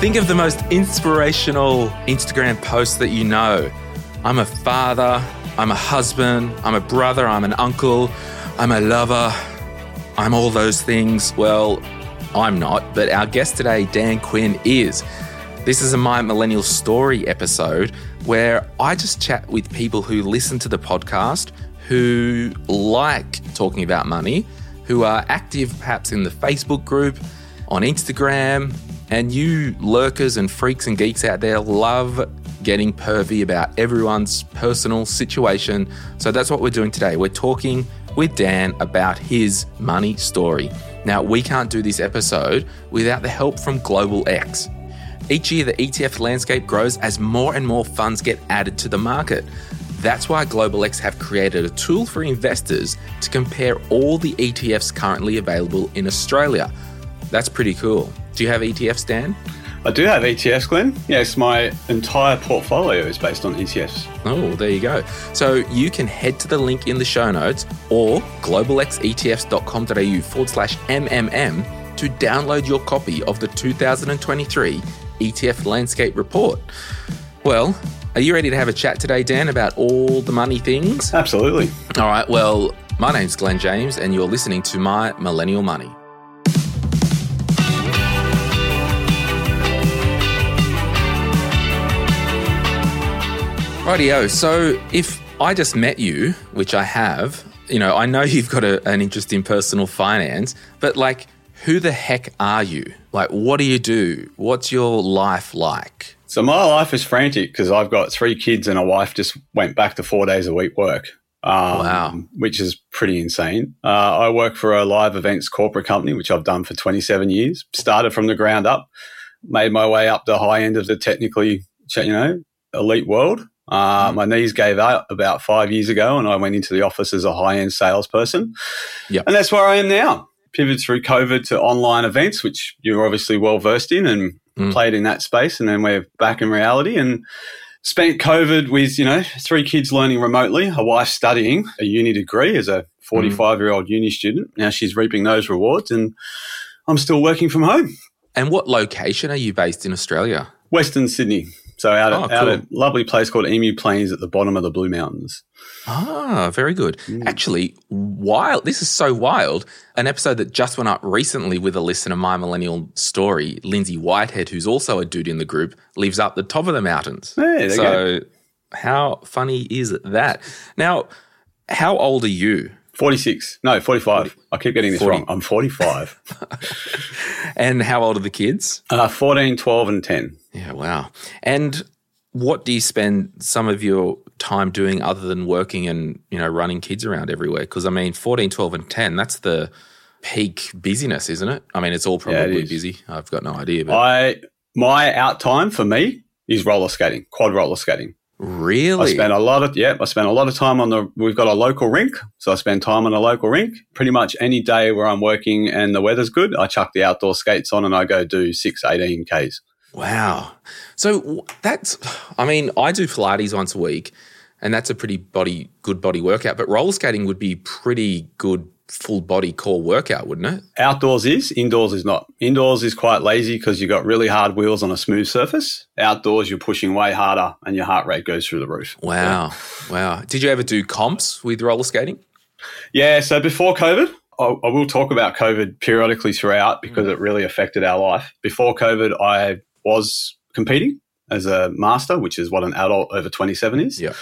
Think of the most inspirational Instagram post that you know. I'm a father, I'm a husband, I'm a brother, I'm an uncle, I'm a lover, I'm all those things. Well, I'm not, but our guest today, Dan Quinn, is. This is a My Millennial Story episode where I just chat with people who listen to the podcast, who like talking about money, who are active perhaps in the Facebook group, on Instagram, and you lurkers and freaks and geeks out there love getting pervy about everyone's personal situation. So that's what we're doing today. We're talking with Dan about his money story. Now, we can't do this episode without the help from Global X. Each year, the ETF landscape grows as more and more funds get added to the market. That's why Global X have created a tool for investors to compare all the ETFs currently available in Australia. That's pretty cool. Do you have ETFs, Dan? I do have ETFs, Glen. Yes, my entire portfolio is based on ETFs. Oh, there you go. So you can head to the link in the show notes or globalxetfs.com.au forward slash MMM to download your copy of the 2023 ETF Landscape Report. Well, are you ready to have a chat today, Dan, about all the money things? Absolutely. All right. Well, my name's Glen James, and you're listening to My Millennial Money. Rightio. So if I just met you, which I have, you know, I know you've got a, an interest in personal finance, but like, who the heck are you? Like, what do you do? What's your life like? So my life is frantic because I've got three kids and a wife just went back to four days a week work. Um, Wow. Which is pretty insane. Uh, I work for a live events corporate company, which I've done for 27 years. Started from the ground up, made my way up the high end of the technically, you know, elite world. Uh, my knees gave out about five years ago, and I went into the office as a high end salesperson. Yep. And that's where I am now. Pivoted through COVID to online events, which you're obviously well versed in and Mm. played in that space. And then we're back in reality and spent COVID with, you know, three kids learning remotely, a wife studying a uni degree as a 45 year old uni student. Now she's reaping those rewards and I'm still working from home. And what location are you based in Australia? Western Sydney. So out, Oh, at, out cool. at a lovely place called Emu Plains at the bottom of the Blue Mountains. Ah, very good. Mm. Actually, wild. This is so wild. An episode that just went up recently with a listener, My Millennial Story, Lindsay Whitehead, who's also a dude in the group, lives up the top of the mountains. Hey, so, how funny is that? Now, how old are you? 46. No, 45. I keep getting this 40. wrong. I'm 45. And how old are the kids? uh, 14, 12, and 10. Yeah, wow. And what do you spend some of your time doing other than working and, you know, running kids around everywhere? Because, I mean, 14, 12, and 10, that's the peak busyness, isn't it? I mean, it's all Yeah, it probably busy. I've got no idea. But I My out time for me is roller skating, quad roller skating. Really? I spend a lot of yeah, I spend a lot of time on the. We've got a local rink, so I spend time on a local rink. Pretty much any day where I'm working and the weather's good, I chuck the outdoor skates on and I go do six, 18 k's. Wow. So that's, I mean, I do Pilates once a week, and that's a pretty body, good body workout. But roller skating would be pretty good full body core workout, wouldn't it? Outdoors is, indoors is not. Indoors is quite lazy because you've got really hard wheels on a smooth surface. Outdoors, you're pushing way harder and your heart rate goes through the roof. Wow. Wow. Did you ever do comps with roller skating? Yeah, so before COVID, I, I will talk about COVID periodically throughout because mm. it really affected our life. Before COVID, I was competing as a master, which is what an adult over 27 is. Yeah.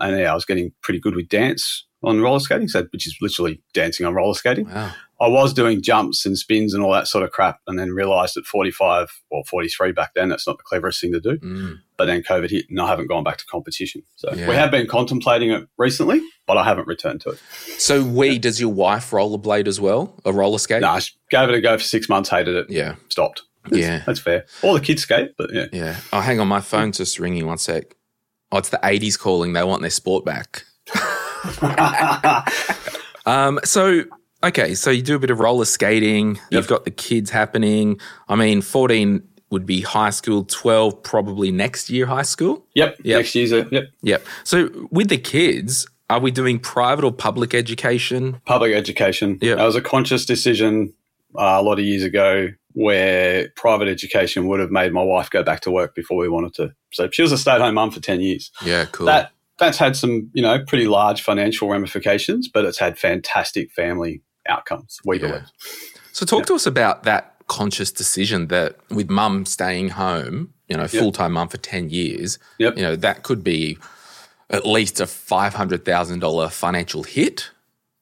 And yeah, I was getting pretty good with dance on roller skating, so which is literally dancing on roller skating. Wow. I was doing jumps and spins and all that sort of crap, and then realized at 45 or 43 back then, that's not the cleverest thing to do. Mm. But then COVID hit, and I haven't gone back to competition. So Yeah. we have been contemplating it recently, but I haven't returned to it. So, we does your wife rollerblade as well? A roller skate? No, I gave it a go for six months, hated it, Yeah, stopped. That's, Yeah. that's fair. All the kids skate, but yeah. yeah. Oh, hang on, my phone's just ringing. One sec. Oh, it's the '80s calling. They want their sport back. Um, so okay, so you do a bit of roller skating. You've got the kids happening. I mean, 14 would be high school, 12 probably next year high school. Yep. Yep. Next year's a yep. Yep. So with the kids, are we doing private or public education? Public education. Yeah. That was a conscious decision uh, a lot of years ago where private education would have made my wife go back to work before we wanted to. So she was a stay at home mum for 10 years. Yeah, cool. That that's had some, you know, pretty large financial ramifications, but it's had fantastic family outcomes, we Yeah. believe. so talk to us about that conscious decision that with mum staying home, you know, full time mum for 10 years, Yep. you know, that could be at least a $500,000 financial hit.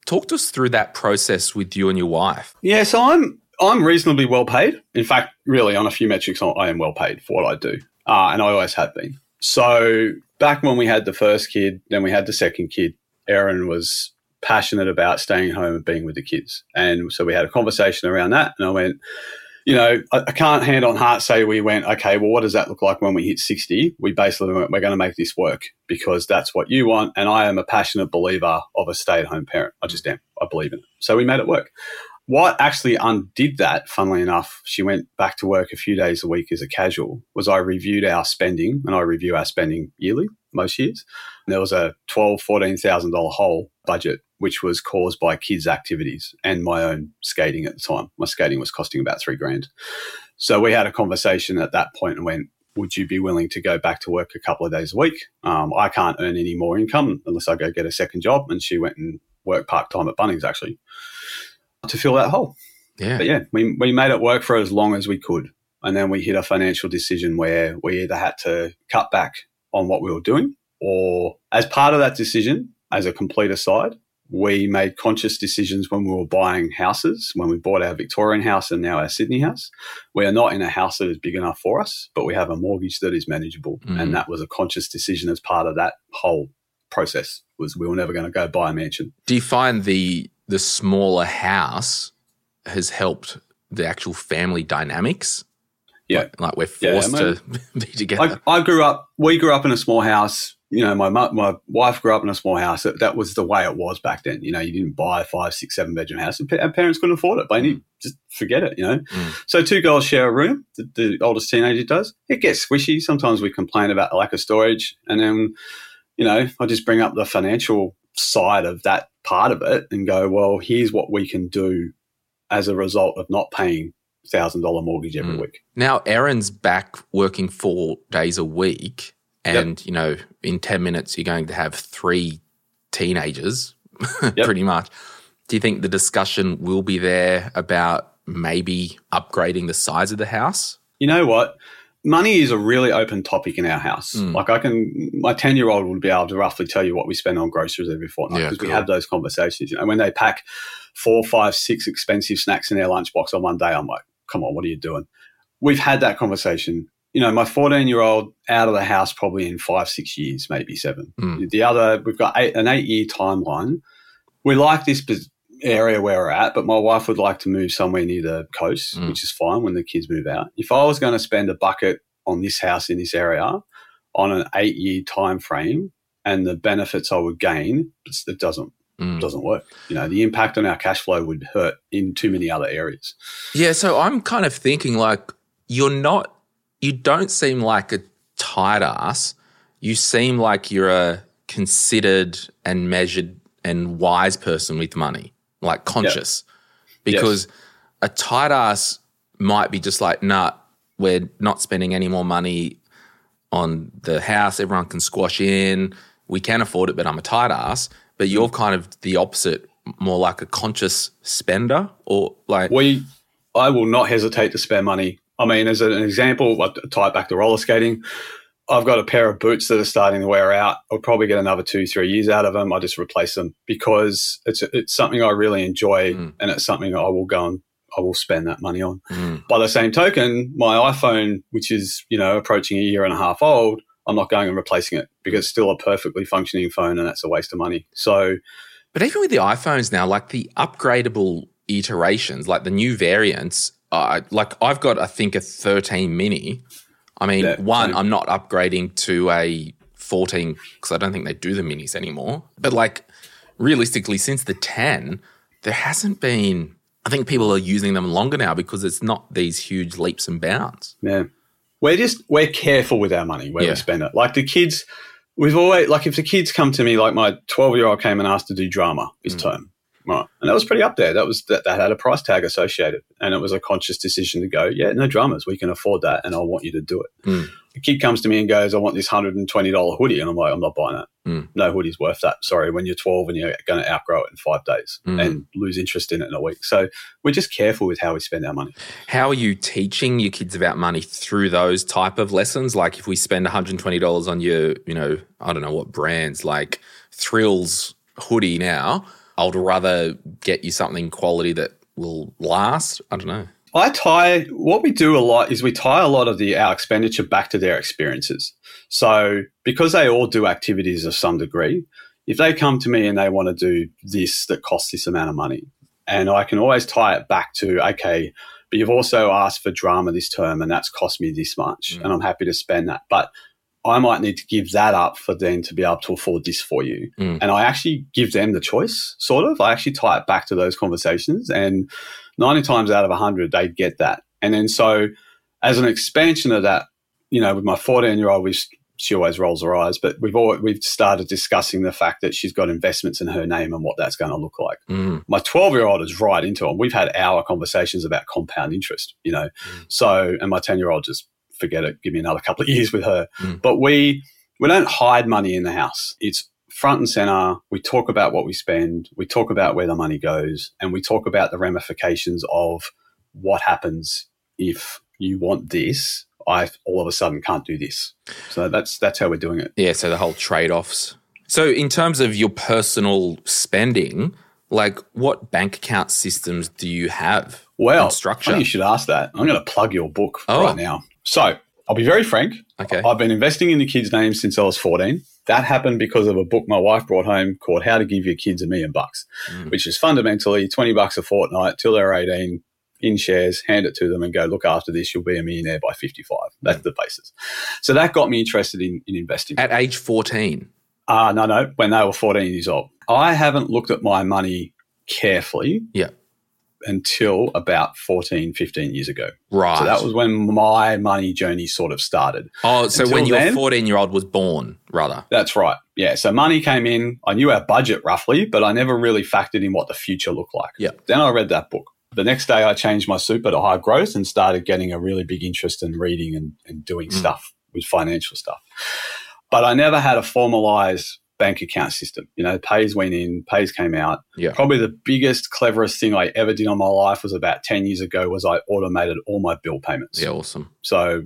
Talk to us through that process with you and your wife. Yeah, so I'm I'm reasonably well paid. In fact, really, on a few metrics, I am well paid for what I do, uh, and I always have been. So back when we had the first kid, then we had the second kid. Erin was passionate about staying home and being with the kids, and so we had a conversation around that. And I went, you know, I, I can't hand on heart say we went, okay, well, what does that look like when we hit sixty? We basically went, we're going to make this work because that's what you want, and I am a passionate believer of a stay-at-home parent. I just am. I believe in it. So we made it work what actually undid that, funnily enough, she went back to work a few days a week as a casual, was I reviewed our spending, and I review our spending yearly, most years. There was a twelve, fourteen thousand dollar hole budget, which was caused by kids' activities and my own skating at the time. My skating was costing about three grand. So we had a conversation at that point and went, would you be willing to go back to work a couple of days a week? Um, I can't earn any more income unless I go get a second job. And she went and worked part time at Bunnings actually to fill that hole. Yeah. But yeah, we, we made it work for as long as we could. And then we hit a financial decision where we either had to cut back on what we were doing, or as part of that decision, as a complete aside, we made conscious decisions when we were buying houses, when we bought our Victorian house and now our Sydney house. We are not in a house that is big enough for us, but we have a mortgage that is manageable. Mhm. And that was a conscious decision as part of that whole process was we were never going to go buy a mansion. Do you find the the smaller house has helped the actual family dynamics? Yeah. Like, like we're Yeah, forced I to be together. I, I grew up. We grew up in a small house. You know, my my wife grew up in a small house. That, that was the way it was back then. You know, you didn't buy a five, six, seven bedroom house. And Our parents couldn't afford it. They need just forget it. You know. Mm. So two girls share a room. The, the oldest teenager does. It gets squishy. Sometimes we complain about the lack of storage, and then you know, I just bring up the financial side of that part of it and go, well, here's what we can do as a result of not paying thousand dollar mortgage every Mm. week. Now Erin's back working four days a week, and you know, in ten minutes you're going to have three teenagers, Yep. pretty much. Do you think the discussion will be there about maybe upgrading the size of the house? you know what? Money is a really open topic in our house. Mm. Like I can, my ten year old would be able to roughly tell you what we spend on groceries every fortnight Yeah, because we have those conversations. You know, when they pack four, five, six expensive snacks in their lunchbox on one day, I'm like, come on, what are you doing? We've had that conversation. You know, my 14 year old out of the house probably in five, six years, maybe seven. Mm. The other, we've got eight, an eight year timeline. We like this area where we're at, but my wife would like to move somewhere near the coast, Mm. which is fine when the kids move out. If I was going to spend a bucket on this house in this area on an eight year time frame and the benefits I would gain, it doesn't Mm. doesn't work. You know, the impact on our cash flow would hurt in too many other areas. Yeah, so I'm kind of thinking like you're not, you don't seem like a tight ass. You seem like you're a considered and measured and wise person with money, like conscious. Because a tight ass might be just like, nah, we're not spending any more money on the house. Everyone can squash in. We can afford it, but I'm a tight ass. But you're mm. kind of the opposite, more like a conscious spender or like, We, I will not hesitate to spend money. I mean, as an example, I tie it back to roller skating. I've got a pair of boots that are starting to wear out. I'll probably get another two, three years out of them. I just replace them because it's it's something I really enjoy, Mm. and it's something I will go and I will spend that money on. Mm. By the same token, my iPhone, which is you know approaching a year and a half old, I'm not going and replacing it because it's still a perfectly functioning phone, and that's a waste of money. So But even with the iPhones now, like the upgradable iterations, like the new variants, uh, like I've got, I think, a 13 mini. I mean, Yeah, one. I'm not upgrading to a 14 because I don't think they do the minis anymore. But like realistically, since the 10, there hasn't been. I think people are using them longer now because it's not these huge leaps and bounds. Yeah. We're just we're careful with our money where Yeah. we spend it. Like the kids we've always like if the kids come to me like my 12 year old came and asked to do drama this mm. term. Right. And that was pretty up there. That was that, that had a price tag associated. And it was a conscious decision to go, yeah, no dramas. We can afford that and I want you to do it. Mm. The kid comes to me and goes, I want this $120 hoodie. And I'm like, I'm not buying that. Mm. No hoodie's worth that. Sorry, when you're 12 and you're going to outgrow it in five days Mm. and lose interest in it in a week. So we're just careful with how we spend our money. How are you teaching your kids about money through those type of lessons? Like if we spend $120 on your, you know, I don't know what brands, like Thrills hoodie now, I would rather get you something quality that will last. I don't know. I tie what we do a lot is we tie a lot of the our expenditure back to their experiences. So because they all do activities of some degree, if they come to me and they want to do this that costs this amount of money, and I can always tie it back to okay, but you've also asked for drama this term and that's cost me this much, Mm. and I'm happy to spend that, but I might need to give that up for them to be able to afford this for you. Mm. And I actually give them the choice, sort of. I actually tie it back to those conversations. And 90 times out of 100, they get that. And then so, as an expansion of that, you know, with my 14 year old, we she always rolls her eyes, but we've all, we've started discussing the fact that she's got investments in her name and what that's going to look like. Mm. My 12 year old is right into it. We've had hour conversations about compound interest, you know. So, and my 10 year old just forget it, give me another couple of years with her. Mm. But we we don't hide money in the house. It's front and center. We talk about what we spend. We talk about where the money goes, and we talk about the ramifications of what happens if you want this. I all of a sudden can't do this. So that's that's how we're doing it. Yeah, so the whole trade offs. So, in terms of your personal spending, like what bank account systems do you have? Well, structure. you should ask that. I'm going to plug your book Oh. right now. So I'll be very frank. Okay. I've been investing in the kids' names since I was 14. That happened because of a book my wife brought home called How to Give Your Kids a Million Bucks, Mm. which is fundamentally 20 bucks a fortnight till they're 18 in shares, hand it to them and go, look after this, you'll be a millionaire by 55. That's the basis. So that got me interested in, in investing. At age 14. Ah, no, no, when they were 14 years old. I haven't looked at my money carefully Yeah. Until about 14, 15 years ago. Right. So that was when my money journey sort of started. oh, so until when your 14 year old was born, rather. That's right. Yeah. So money came in. I knew our budget roughly, but I never really factored in what the future looked like. Yeah. Then I read that book. The next day, I changed my super to high growth and started getting a really big interest in reading and, and doing Mm. stuff with financial stuff. But I never had a formalized bank account system. You know, pays went in, pays came out. Yeah. Probably the biggest, cleverest thing I ever did on my life was about 10 years ago was I automated all my bill payments. Yeah, awesome. So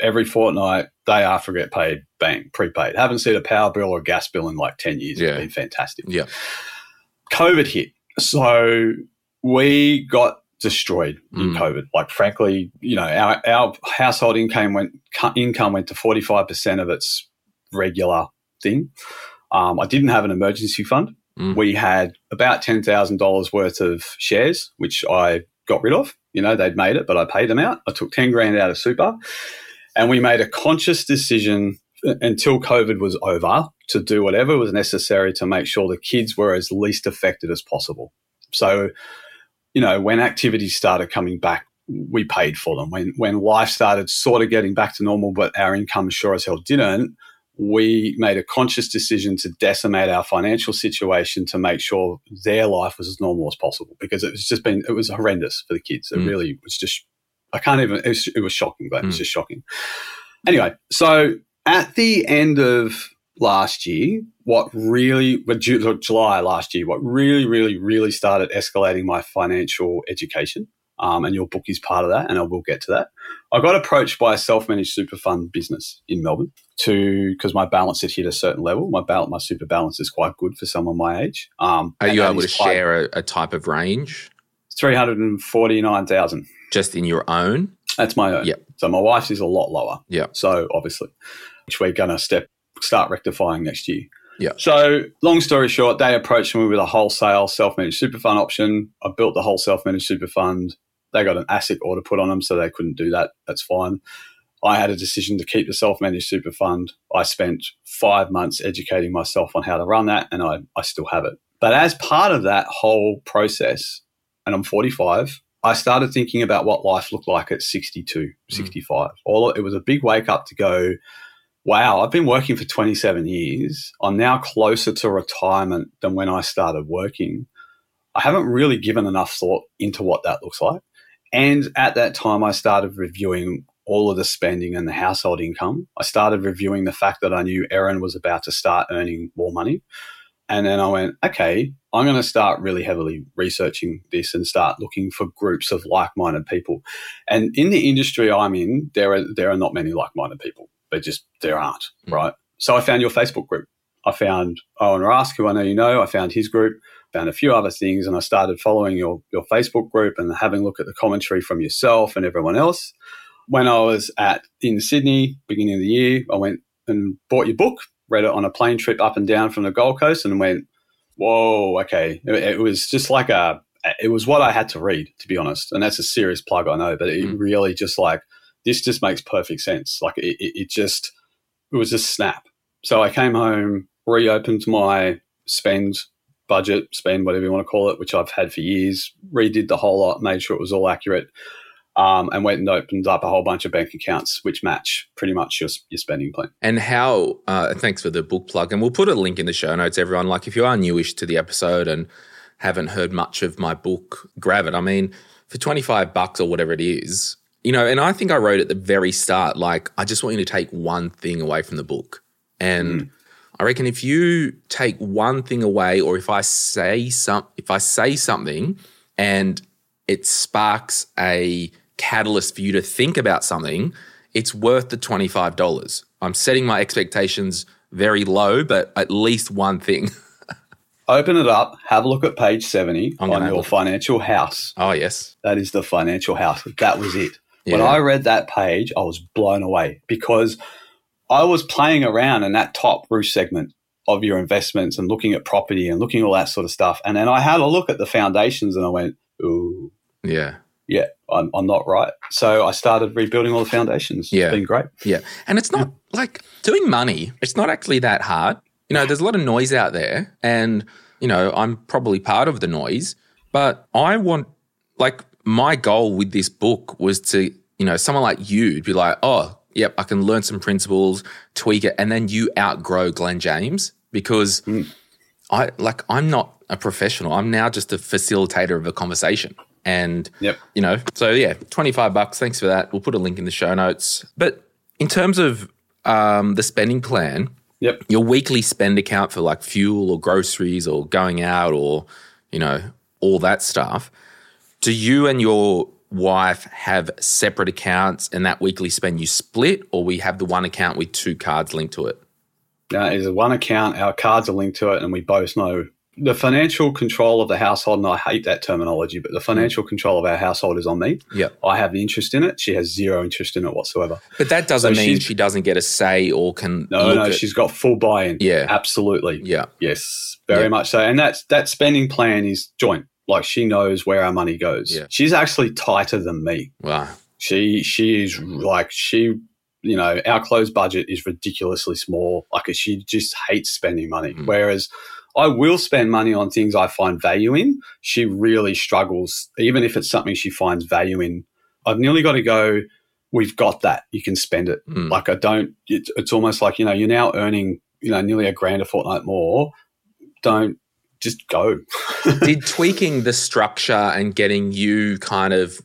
every fortnight, day after I get paid, bang, prepaid. Haven't seen a power bill or a gas bill in like 10 years. Yeah. It's been fantastic. Yeah. COVID hit. So we got destroyed in Mm. COVID. Like frankly, you know, our, our household income went income went to 45% of its regular thing. Um, I didn't have an emergency fund. Mm. We had about $10,000 worth of shares, which I got rid of. You know, they'd made it, but I paid them out. I took 10 grand out of super. And we made a conscious decision uh, until COVID was over to do whatever was necessary to make sure the kids were as least affected as possible. So, you know, when activities started coming back, we paid for them. When when life started sort of getting back to normal, but our income sure as hell didn't, we made a conscious decision to decimate our financial situation to make sure their life was as normal as possible because it was just been it was horrendous for the kids. It Mm. really was just I can't even it was, it was shocking, but it was Mm. just shocking. Anyway, so at the end of last year, what really, July last year, what really, really, really started escalating my financial education Um, and your book is part of that, and I will get to that. I got approached by a self-managed super fund business in Melbourne to because my balance had hit a certain level. My balance, my super balance is quite good for someone my age. Um, Are you able to share a, a type of range? Three hundred and forty-nine thousand. Just in your own? That's my own. Yep. So my wife's is a lot lower. Yeah. So obviously, which we're going to step start rectifying next year. Yeah. So long story short, they approached me with a wholesale self-managed super fund option. I built the whole self-managed super fund. They got an ASIC order put on them, so they couldn't do that. That's fine. I had a decision to keep the self-managed super fund. I spent five months educating myself on how to run that, and I, I still have it. But as part of that whole process, and I'm 45, I started thinking about what life looked like at 62, mm. 65. All it was a big wake up to go, wow, I've been working for 27 years. I'm now closer to retirement than when I started working. I haven't really given enough thought into what that looks like. And at that time, I started reviewing all of the spending and the household income. I started reviewing the fact that I knew Erin was about to start earning more money. And then I went, okay, I'm going to start really heavily researching this and start looking for groups of like-minded people. And in the industry I'm in, there are there are not many like-minded people. They just there aren't, Mm. right? So I found your Facebook group. I found Owen Rask, who I know you know. I found his group. Found a few other things, and I started following your your Facebook group and having a look at the commentary from yourself and everyone else. When I was at in Sydney, beginning of the year, I went and bought your book, read it on a plane trip up and down from the Gold Coast, and went, "Whoa, okay." It, it was just like a, it was what I had to read, to be honest. And that's a serious plug, I know, but it Mm. really just like this just makes perfect sense. Like it, it, it just, it was a snap. So I came home, reopened my spend budget, spend whatever you want to call it, which I've had for years. Redid the whole lot, made sure it was all accurate, um, and went and opened up a whole bunch of bank accounts which match pretty much your, your spending plan. And how, uh, thanks for the book plug. And we'll put a link in the show notes, everyone. Like, if you are newish to the episode and haven't heard much of my book, grab it. I mean, for 25 bucks or whatever it is, you know, and I think I wrote at the very start, like, I just want you to take one thing away from the book. And I reckon if you take one thing away, or if I say some, if I say something and it sparks a catalyst for you to think about something, it's worth the $25. I'm setting my expectations very low, but at least one thing. Open it up, have a look at page 70 I'm on your financial house. Oh, yes. That is the financial house. That was it. When I read that page, I was blown away because I was playing around in that top roof segment of your investments and looking at property and looking at all that sort of stuff. And then I had a look at the foundations and I went, ooh, Yeah. yeah, I'm, I'm not right. So I started rebuilding all the foundations. Yeah. It's been great. Yeah. And it's not like doing money, it's not actually that hard. You know, there's a lot of noise out there, and, you know, I'm probably part of the noise, but I want, like, my goal with this book was to, you know, someone like you to be like, oh, yep, I can learn some principles, tweak it, and then you outgrow Glen James because I, like, I'm not a professional. I'm now just a facilitator of a conversation. And Yep. you know so yeah 25 bucks thanks for that we'll put a link in the show notes but in terms of um, the spending plan Yep. your weekly spend account for like fuel or groceries or going out or you know all that stuff do you and your wife have separate accounts and that weekly spend you split or we have the one account with two cards linked to it Now, it's one account. Our cards are linked to it, and we both know the financial control of the household. And I hate that terminology, but the financial control of our household is on me. Yeah, I have the interest in it. She has zero interest in it whatsoever. but that doesn't So mean she doesn't get a say or can No, no, at- she's got full buy-in. Yeah. absolutely. yeah Yes, very Yeah. much so. And that's that spending plan is joint. Like she knows where our money goes. Yeah. She's actually tighter than me. wow She she is like she you know our closed budget is ridiculously small. Like she just hates spending money. Mhm. Whereas I will spend money on things I find value in. She really struggles, even if it's something she finds value in. I've nearly got to go. We've got that. You can spend it. Mm. Like I don't. It's almost like you know you're now earning you know nearly a grand a fortnight more. Don't just go. did tweaking the structure and getting you kind of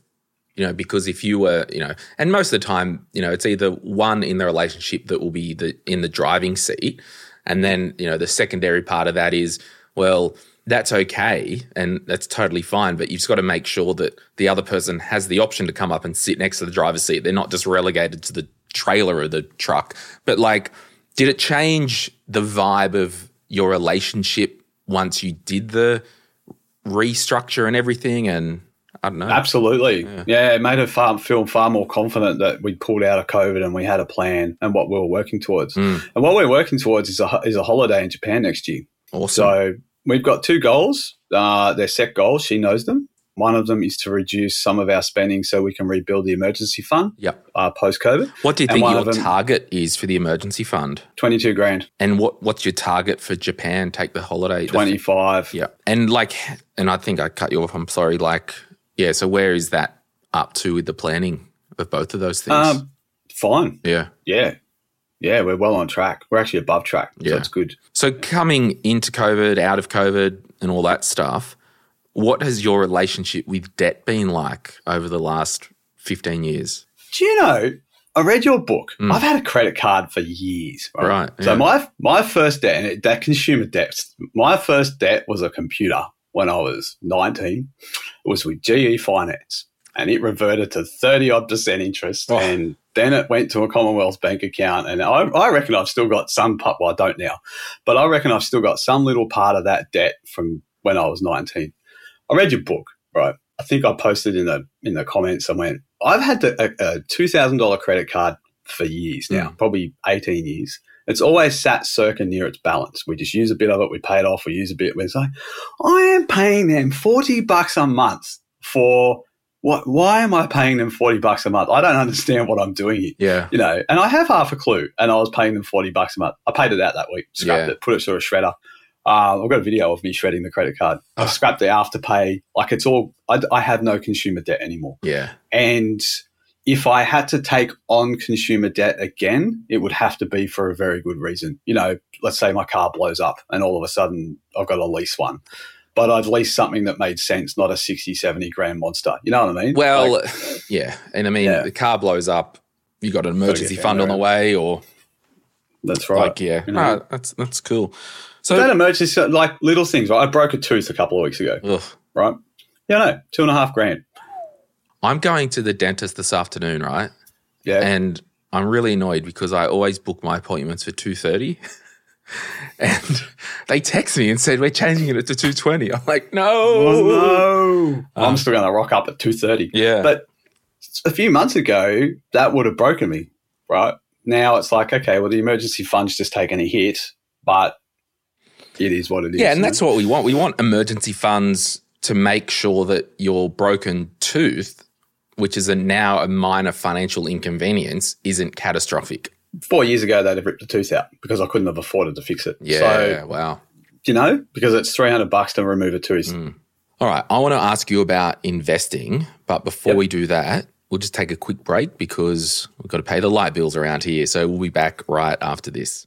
you know because if you were you know and most of the time you know it's either one in the relationship that will be the in the driving seat and then you know the secondary part of that is Well, that's okay and that's totally fine, but you've just got to make sure that the other person has the option to come up and sit next to the driver's seat. They're not just relegated to the trailer or the truck. But like, did it change the vibe of your relationship once you did the restructure and everything? And I don't know. Absolutely. Yeah, yeah it made her far, feel far more confident that we pulled out of COVID and we had a plan and what we were working towards. Mm. And what we're working towards is a, is a holiday in Japan next year. Awesome. So we've got two goals. Uh, they're set goals. She knows them. One of them is to reduce some of our spending so we can rebuild the emergency fund Yep. uh, post COVID. What do you And think your them- target is for the emergency fund? 22 grand, And what what's your target for Japan? Take the holiday. the- 25. Yeah. And like, and I think I cut you off. I'm sorry. Like, yeah. So where is that up to with the planning of both of those things? Um, fine. yeah. Yeah. Yeah, we're well on track. We're actually above track. Yeah. So it's good. So coming into COVID, out of COVID, and all that stuff, what has your relationship with debt been like over the last 15 years? Do you know? I read your book. Mm. I've had a credit card for years. Right. Right, So my my first debt, and that consumer debt, my first debt was a computer when I was nineteen. It was with GE Finance, and it reverted to thirty odd percent interest, Oh. and then it went to a Commonwealth bank account. And I, I reckon I've still got some part. Well, I don't now, but I reckon I've still got some little part of that debt from when I was nineteen. I read your book, right? I think I posted in the in the comments. I went, I've had the, a, a two thousand dollar credit card for years now, mm. probably eighteen years. It's always sat circa near its balance. We just use a bit of it, we pay it off, we use a bit. It's like I am paying them forty bucks a month for what? Why am I paying them forty bucks a month? I don't understand what I'm doing here Yeah. you know, and I have half a clue, and I was paying them forty bucks a month. I paid it out that week, scrapped Yeah. it, put it through a shredder. Um, I've got a video of me shredding the credit card. I Oh. scrapped the afterpay. Like it's all. I, I have no consumer debt anymore, Yeah. and if I had to take on consumer debt again, it would have to be for a very good reason. You know, let's say my car blows up, and all of a sudden I've got to lease one. But I'd lease something that made sense, not a 60, 70 grand monster. You know what I mean? Well, Like, yeah. And I mean, Yeah. the car blows up, you got an emergency fund on the way, or that's right. like, yeah. You know? Ah, that's, that's cool. So that emergency, like little things, right? I broke a tooth a couple of weeks ago, ugh. right? Yeah, no, two and a half grand. I'm going to the dentist this afternoon, right? Yeah. and I'm really annoyed because I always book my appointments for two thirty, and they text me and said we're changing it to two twenty. I'm like, no, oh, no. I'm Um, still going to rock up at 2.30. yeah, But a few months ago, that would have broken me, right? Now it's like, okay, well, the emergency fund's just taken a hit, but it is what it is. yeah, and that's what we want. We want emergency funds to make sure that your broken tooth, which is a now a minor financial inconvenience, isn't catastrophic. Four years ago, they'd have ripped the tooth out because I couldn't have afforded to fix it. Yeah, So, wow. you know, because it's 300 bucks to remove a tooth. Mm. All right, I want to ask you about investing, but before Yep. we do that, we'll just take a quick break because we've got to pay the light bills around here. So we'll be back right after this.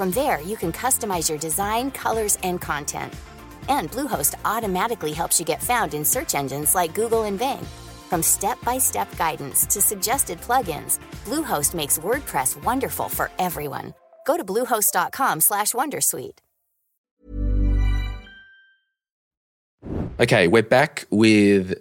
From there, you can customize your design, colors, and content. And Bluehost automatically helps you get found in search engines like Google and Bing. From step-by-step guidance to suggested plugins, Bluehost makes WordPress wonderful for everyone. Go to bluehost.com/wondersuite. Okay, we're back with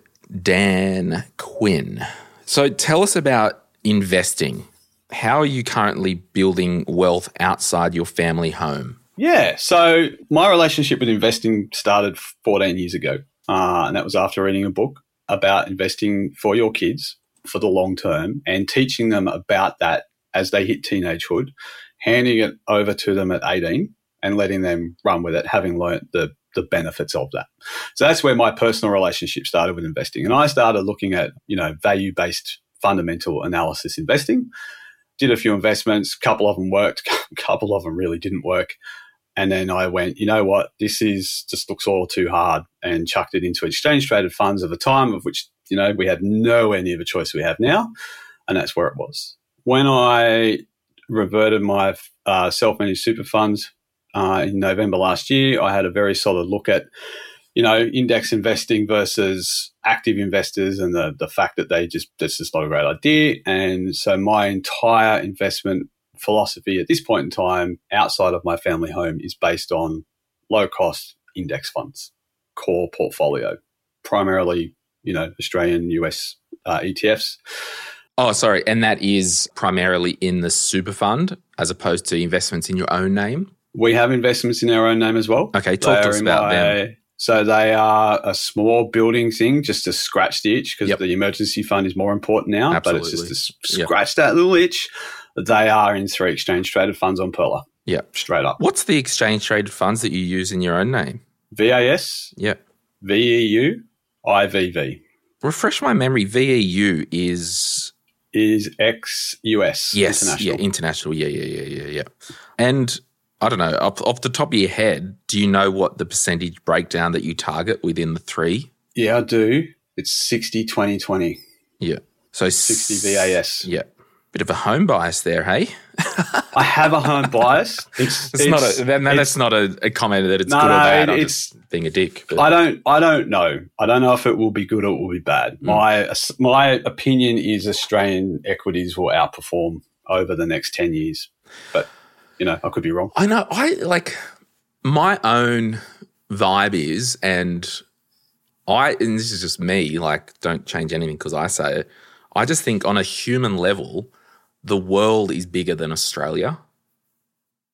Dan Quinn. So tell us about investing. How are you currently building wealth outside your family home? Yeah. So my relationship with investing started 14 years ago. Uh, and that was after reading a book about investing for your kids for the long term and teaching them about that as they hit teenagehood, handing it over to them at 18 and letting them run with it, having learned the, the benefits of that. So that's where my personal relationship started with investing. And I started looking at, you know, value based fundamental analysis investing. Did a few investments, a couple of them worked, a couple of them really didn't work. And then I went, you know what, this is just looks all too hard and chucked it into exchange traded funds at the time, of which, you know, we had nowhere near the choice we have now. And that's where it was. When I reverted my uh, self managed super funds uh, in November last year, I had a very solid look at, you know, index investing versus active investors and the, the fact that they just, that's just not a great idea. And so my entire investment philosophy at this point in time outside of my family home is based on low cost index funds, core portfolio, primarily, you know, Australian, US uh, ETFs. Oh, sorry. And that is primarily in the super fund as opposed to investments in your own name? We have investments in our own name as well. Okay, talk to us about my, them. So they are a small building thing just to scratch the itch because yep. the emergency fund is more important now, Absolutely. but it's just to scratch yep. that little itch they are in three exchange traded funds on Pearler. Yeah. Straight up. What's the exchange traded funds that you use in your own name? VAS. Yeah. VEU. IVV. Refresh my memory. VEU is is ex US. Yes. International. Yeah. International. Yeah. Yeah. Yeah. Yeah. Yeah. And I don't know, off, off the top of your head, do you know what the percentage breakdown that you target within the three? Yeah, I do. It's 60, 20, 20. Yeah. So 60 VAS. Yeah. Bit of a home bias there, hey? I have a home bias. It's, it's, it's not a, then that's not a, a, comment that it's no, good or bad. I'm it's being a dick. But. I don't. I don't know. I don't know if it will be good or it will be bad. Mm. My my opinion is Australian equities will outperform over the next ten years, but you know I could be wrong. I know. I like my own vibe is, and I and this is just me. Like, don't change anything because I say it. I just think on a human level the world is bigger than Australia.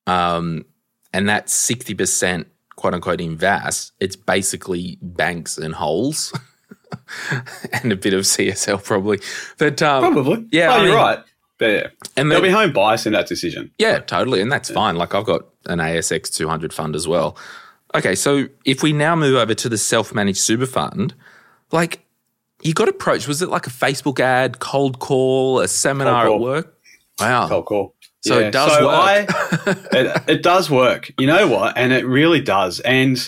Um, and that 60% quote unquote invest, it's basically banks and holes and a bit of CSL probably. But um, probably. Yeah. Oh, I you're mean, right. But yeah. And there'll be home bias in that decision. Yeah, totally. And that's yeah. fine. Like I've got an ASX 200 fund as well. Okay. So if we now move over to the self managed super fund, like you got approached, was it like a Facebook ad, cold call, a seminar at work? Wow. Cold call. So yeah. it does so work. I, it, it, does work. You know what? And it really does. And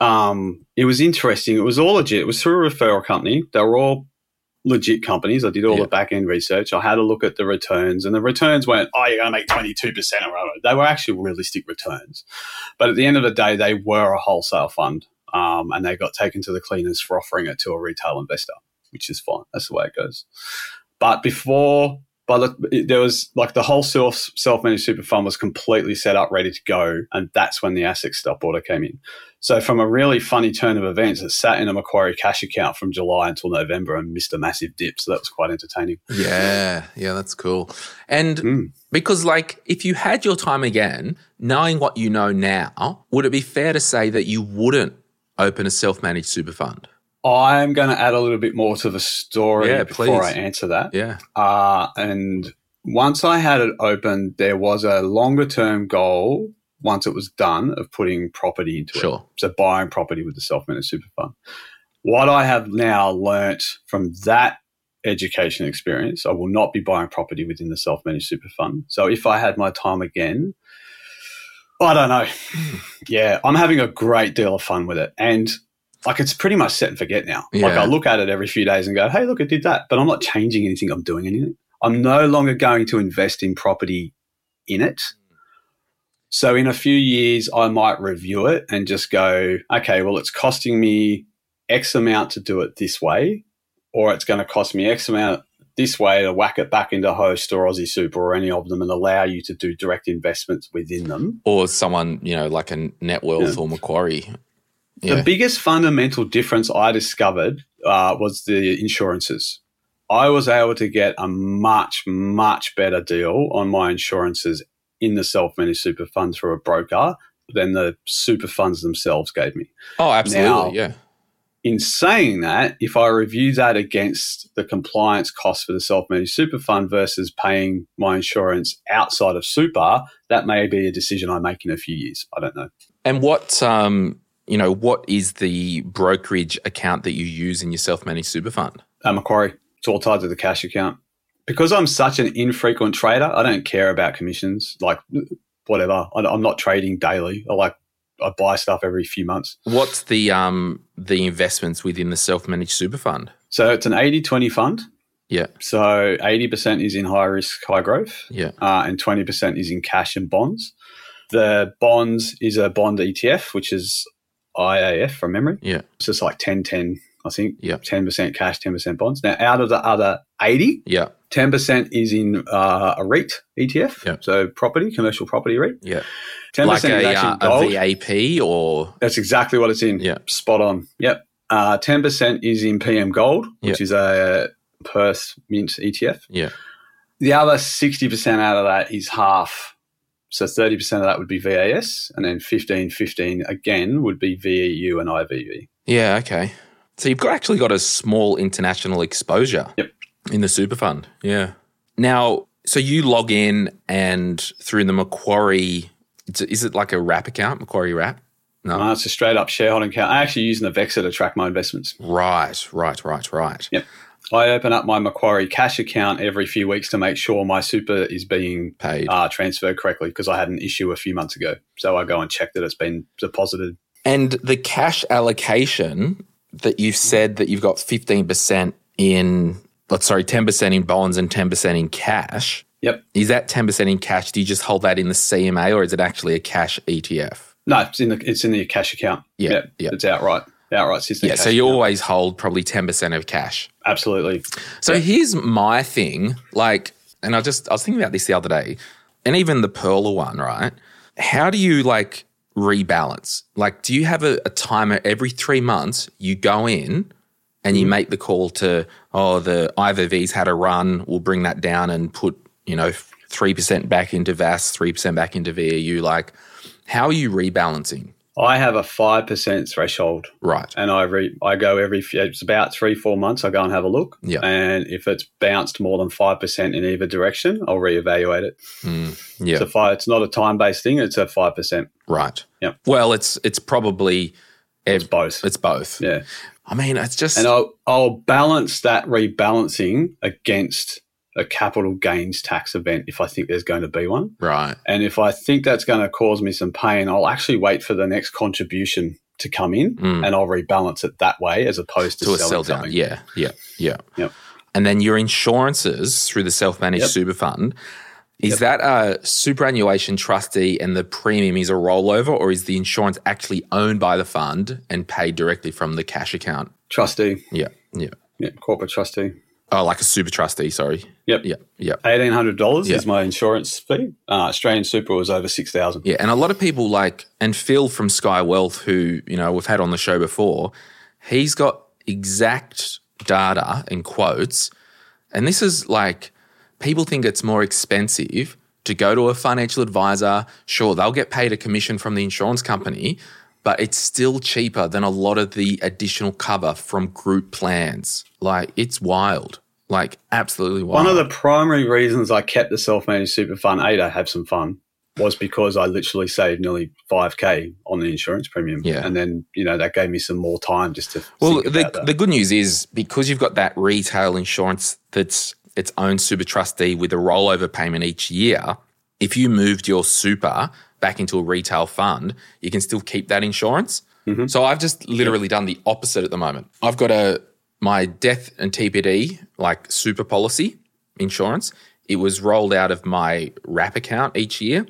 um, it was interesting. It was all legit. It was through a referral company. They were all legit companies. I did all yeah. the back end research. I had a look at the returns, and the returns weren't, oh, you're going to make 22% or whatever. They were actually realistic returns. But at the end of the day, they were a wholesale fund. Um, and they got taken to the cleaners for offering it to a retail investor, which is fine. That's the way it goes. But before but there was like the whole self self managed super fund was completely set up, ready to go, and that's when the ASIC stop order came in. So from a really funny turn of events, it sat in a Macquarie cash account from July until November and missed a massive dip. So that was quite entertaining. Yeah, yeah, that's cool. And mm. because like if you had your time again, knowing what you know now, would it be fair to say that you wouldn't open a self managed super fund? I'm going to add a little bit more to the story yeah, before I answer that. Yeah. Uh, and once I had it open, there was a longer term goal once it was done of putting property into sure. it. So buying property with the self managed super fund. What I have now learnt from that education experience, I will not be buying property within the self managed super fund. So if I had my time again, I don't know. yeah, I'm having a great deal of fun with it. And like it's pretty much set and forget now. Yeah. Like I look at it every few days and go, hey, look, I did that. But I'm not changing anything. I'm doing anything. I'm no longer going to invest in property in it. So in a few years, I might review it and just go, okay, well, it's costing me X amount to do it this way, or it's going to cost me X amount this way to whack it back into Host or Aussie Super or any of them and allow you to do direct investments within them. Or someone, you know, like a Netwealth yeah. or Macquarie yeah. The biggest fundamental difference I discovered uh, was the insurances. I was able to get a much, much better deal on my insurances in the self managed super fund through a broker than the super funds themselves gave me. Oh, absolutely. Now- yeah. In saying that, if I review that against the compliance cost for the self managed super fund versus paying my insurance outside of super, that may be a decision I make in a few years. I don't know. And what um, you know, what is the brokerage account that you use in your self-managed super fund? Uh, Macquarie, it's all tied to the cash account. Because I'm such an infrequent trader, I don't care about commissions. Like, whatever. I- I'm not trading daily. I like, I buy stuff every few months. What's the um the investments within the self-managed super fund? So it's an 80 20 fund. Yeah. So 80% is in high risk, high growth, Yeah. uh, and 20% is in cash and bonds. The bonds is a bond ETF, which is IAF from memory. Yeah. It's just like 10 10, I think. Yeah. 10% cash, 10% bonds. Now, out of the other 80, Yeah. 10% is in uh, a REIT ETF. Yeah. So property, commercial property REIT. Yeah. 10% Like is a, actually uh, a gold. VAP or That's exactly what it's in. Yeah. Spot on. Yep. Uh, 10% is in PM Gold, which is a Perth Mint ETF. yeah. The other 60% out of that is half. So 30% of that would be VAS, and then 15, 15 again would be VEU and IVV. Yeah, okay. So you've got actually got a small international exposure Yep. in the super fund. Yeah. Now, so you log in and through the Macquarie, is it like a wrap account, Macquarie wrap? No. Uh, it's a straight up shareholding account. I actually use Navexa to track my investments. Right, right, right, right. Yep. I open up my Macquarie cash account every few weeks to make sure my super is being Paid. uh, transferred correctly because I had an issue a few months ago. So I go and check that it's been deposited. And the cash allocation that you've said that you've got 15% in, let's sorry, 10% in bonds and 10% in cash. Yep. Is that 10% in cash? Do you just hold that in the CMA or is it actually a cash ETF? No, it's in the it's in the cash account. Yeah, Yep. yeah. It's outright. Outright the Yeah, so you account. always hold probably 10% of cash. absolutely. So here's my thing, like, and I just I was thinking about this the other day, and even the Perla one, right? How do you like rebalance? Like, do you have a, a timer every three months? You go in and you mm-hmm. make the call to, oh, the IVV's had a run. We'll bring that down and put you know three percent back into VAS, three percent back into VAU. Like, how are you rebalancing? I have a five percent threshold, Right. and I re, I go every it's about three four months. I go and have a look, Yeah. and if it's bounced more than five percent in either direction, I'll reevaluate it. Hmm. Yeah. It's a five, It's not a time based thing. It's a five percent. right. Yep. Well, it's it's probably It's both. it's both. yeah, I mean, it's just and I'll I'll balance that rebalancing against a capital gains tax event if I think there's going to be one. right. And if I think that's going to cause me some pain, I'll actually wait for the next contribution to come in Mm. and I'll rebalance it that way as opposed to, to a selling sell down. something. Yeah, yeah, yeah. Yep. And then your insurances through the self managed Yep. super fund. Is that a superannuation trustee and the premium is a rollover, or is the insurance actually owned by the fund and paid directly from the cash account? Trustee. Yeah, yeah. Yeah, corporate trustee. Oh, like a super trustee, sorry. Yep. Yep. Yep. Eighteen hundred dollars Yeah. is my insurance fee. Uh, Australian Super was over six thousand. Yeah, and a lot of people like, and Phil from Sky Wealth, who you know we've had on the show before, he's got exact data and quotes, and this is like people think it's more expensive to go to a financial advisor. Sure, they'll get paid a commission from the insurance company, but it's still cheaper than a lot of the additional cover from group plans. Like it's wild, like absolutely wild. One of the primary reasons I kept the self-managed super fund A to have some fun was because I literally saved nearly five k on the insurance premium. Yeah. and then you know that gave me some more time just to. Well, the, the good news is because you've got that retail insurance that's its own super trustee with a rollover payment each year, if you moved your super back into a retail fund, you can still keep that insurance. Mm-hmm. So I've just literally done the opposite at the moment. I've got a my death and TPD like super policy insurance. It was rolled out of my wrap account each year.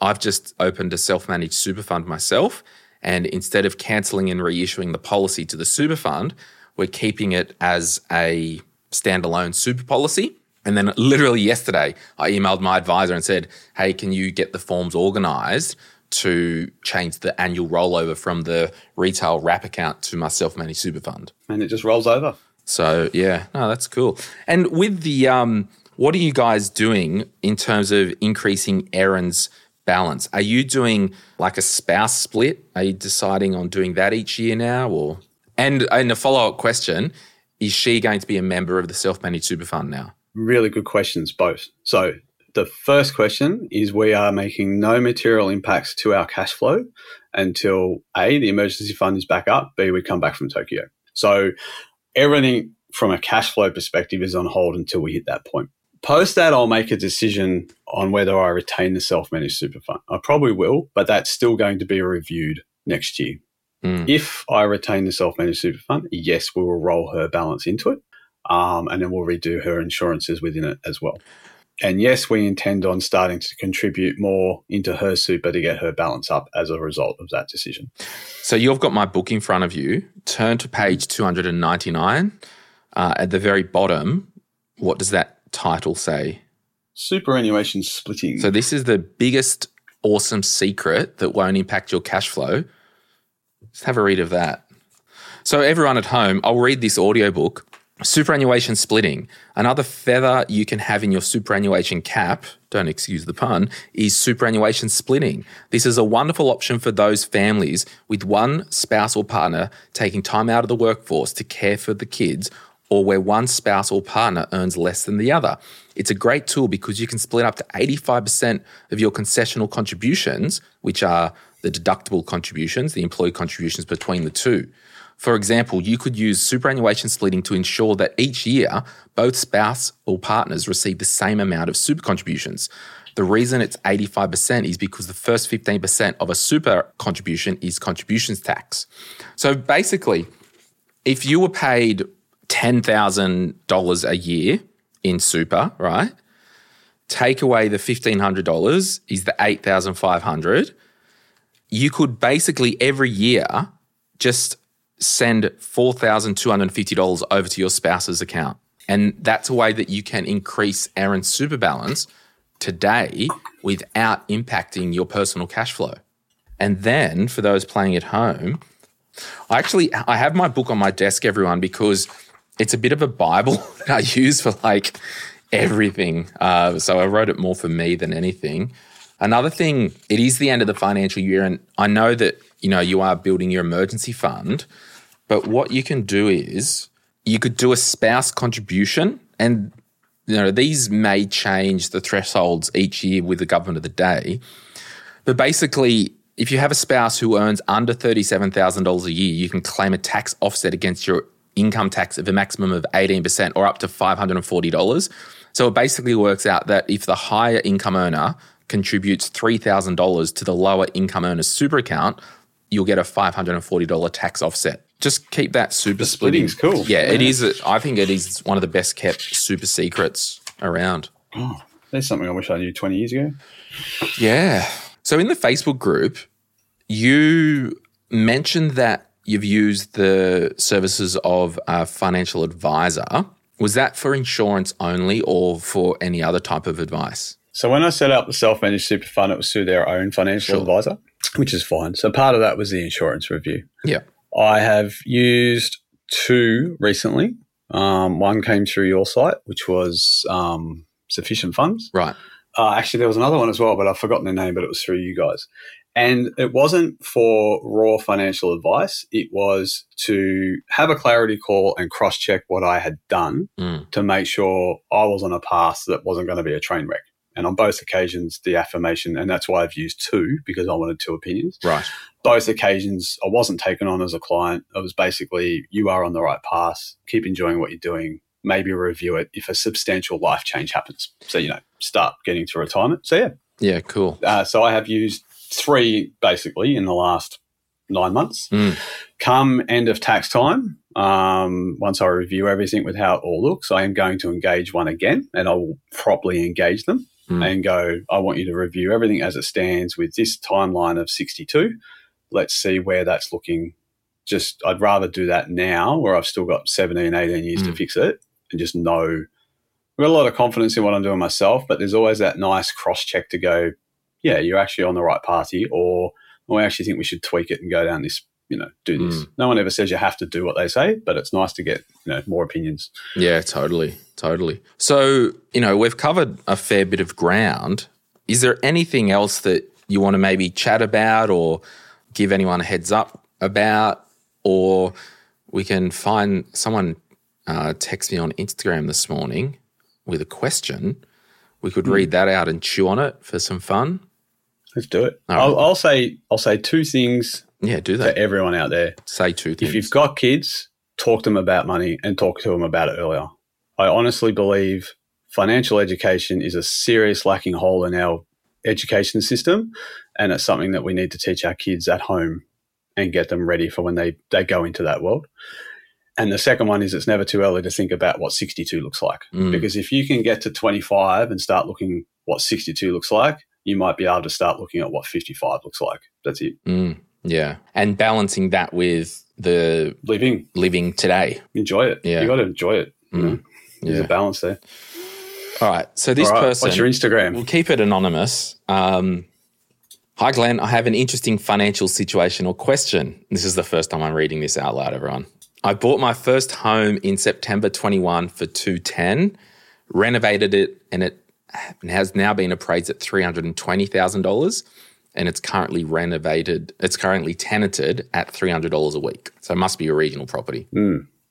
I've just opened a self managed super fund myself. And instead of cancelling and reissuing the policy to the super fund, we're keeping it as a standalone super policy. And then literally yesterday, I emailed my advisor and said, Hey, can you get the forms organized to change the annual rollover from the retail wrap account to my self managed super fund? and it just rolls over. So yeah, no, that's cool. And with the um, what are you guys doing in terms of increasing Erin's balance? Are you doing like a spouse split? Are you deciding on doing that each year now, or and and a follow up question: Is she going to be a member of the self managed super fund now? Really good questions, both. So the first question is we are making no material impacts to our cash flow until A, the emergency fund is back up, B, we come back from Tokyo. So everything from a cash flow perspective is on hold until we hit that point. Post that, I'll make a decision on whether I retain the self managed super fund. I probably will, but that's still going to be reviewed next year. Mm. If I retain the self managed super fund, yes, we will roll her balance into it. Um, and then we'll redo her insurances within it as well. And yes, we intend on starting to contribute more into her super to get her balance up as a result of that decision. So you've got my book in front of you. Turn to page 299. Uh, at the very bottom, what does that title say? Superannuation splitting. So this is the biggest awesome secret that won't impact your cash flow. Just have a read of that. So everyone at home, I'll read this audiobook. Superannuation splitting. Another feather you can have in your superannuation cap, don't excuse the pun, is superannuation splitting. This is a wonderful option for those families with one spouse or partner taking time out of the workforce to care for the kids or where one spouse or partner earns less than the other. It's a great tool because you can split up to 85% of your concessional contributions, which are the deductible contributions, the employee contributions between the two. For example, you could use superannuation splitting to ensure that each year both spouse or partners receive the same amount of super contributions. The reason it's 85% is because the first 15% of a super contribution is contributions tax. So basically, if you were paid $10,000 a year in super, right? Take away the $1,500 is the 8,500. You could basically every year just send $4,250 over to your spouse's account. And that's a way that you can increase Erin's super balance today without impacting your personal cash flow. And then for those playing at home, I actually I have my book on my desk, everyone, because it's a bit of a Bible that I use for like everything. Uh, so I wrote it more for me than anything. Another thing, it is the end of the financial year, and I know that you know you are building your emergency fund. But what you can do is you could do a spouse contribution, and you know these may change the thresholds each year with the government of the day. But basically, if you have a spouse who earns under thirty-seven thousand dollars a year, you can claim a tax offset against your income tax of a maximum of eighteen percent, or up to five hundred and forty dollars. So it basically works out that if the higher income earner contributes $3,000 to the lower income earner's super account, you'll get a $540 tax offset. Just keep that super The splitting. splitting's cool. Yeah, it is. I think it is one of the best kept super secrets around. Oh, there's something I wish I knew 20 years ago. Yeah. So in the Facebook group, you mentioned that you've used the services of a financial advisor. Was that for insurance only or for any other type of advice? So when I set up the self-managed super fund, it was through their own financial Sure. advisor, which is fine. So part of that was the insurance review. Yeah. I have used two recently. Um, one came through your site, which was um, Sufficient Funds. Right. Uh, actually, there was another one as well, but I've forgotten the name, but it was through you guys. And it wasn't for raw financial advice. It was to have a clarity call and cross check what I had done Mm. to make sure I was on a path that wasn't going to be a train wreck. And on both occasions, the affirmation, and that's why I've used two because I wanted two opinions. Right. Both occasions, I wasn't taken on as a client. It was basically, you are on the right path. Keep enjoying what you're doing. Maybe review it if a substantial life change happens. So, you know, start getting to retirement. So, yeah. Yeah, cool. Uh, so I have used three basically in the last nine months. Mm. Come end of tax time, um, once I review everything with how it all looks, I am going to engage one again and I will properly engage them Mm. and go, I want you to review everything as it stands with this timeline of 62. Let's see where that's looking. Just, I'd rather do that now where I've still got 17, 18 years to Mm. fix it and just know. I've got a lot of confidence in what I'm doing myself, but there's always that nice cross check to go, yeah, you're actually on the right party, or "Oh, I actually think we should tweak it and go down this you know, do this. No one ever says you have to do what they say, but it's nice to get, you know, more opinions. Yeah, totally. Totally. So, you know, we've covered a fair bit of ground. Is there anything else that you want to maybe chat about or give anyone a heads up about? Or we can find someone uh, text me on Instagram this morning with a question. We could read that out and chew on it for some fun. Let's do it. All I'll. I'll say I'll say two things Yeah, do that. everyone out there. Say two things. If you've got kids, talk to them about money and talk to them about it earlier. I honestly believe financial education is a serious lacking hole in our education system, and it's something that we need to teach our kids at home and get them ready for when they, they go into that world. And the second one is it's never too early to think about what 62 looks like. Mm. Because if you can get to 25 and start looking what 62 looks like, you might be able to start looking at what 55 looks like. That's it. Mm, yeah. And balancing that with the Living, living today. enjoy it. Yeah. You got to enjoy it. you Mm. know? There's Yeah. a balance there. All right. So this right, person. What's your Instagram? We'll keep it anonymous. Um, Hi, Glen. I have an interesting financial situation or question. This is the first time I'm reading this out loud, everyone. I bought my first home in September 21 for 210, renovated it, and it has now been appraised at $320,000 and it's currently renovated, it's currently tenanted at $300 a week. So it must be a regional property.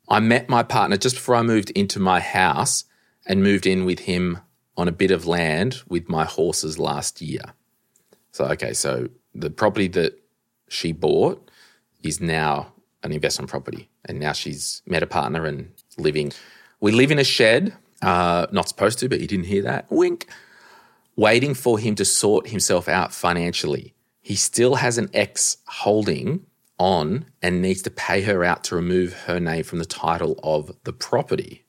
I met my partner just before I moved into my house and moved in with him on a bit of land with my horses last year. So, okay, so the property that she bought is now an investment property. And now she's met a partner and living. We live in a shed, uh, not supposed to, but you didn't hear that. Wink. Waiting for him to sort himself out financially. He still has an ex holding on and needs to pay her out to remove her name from the title of the property.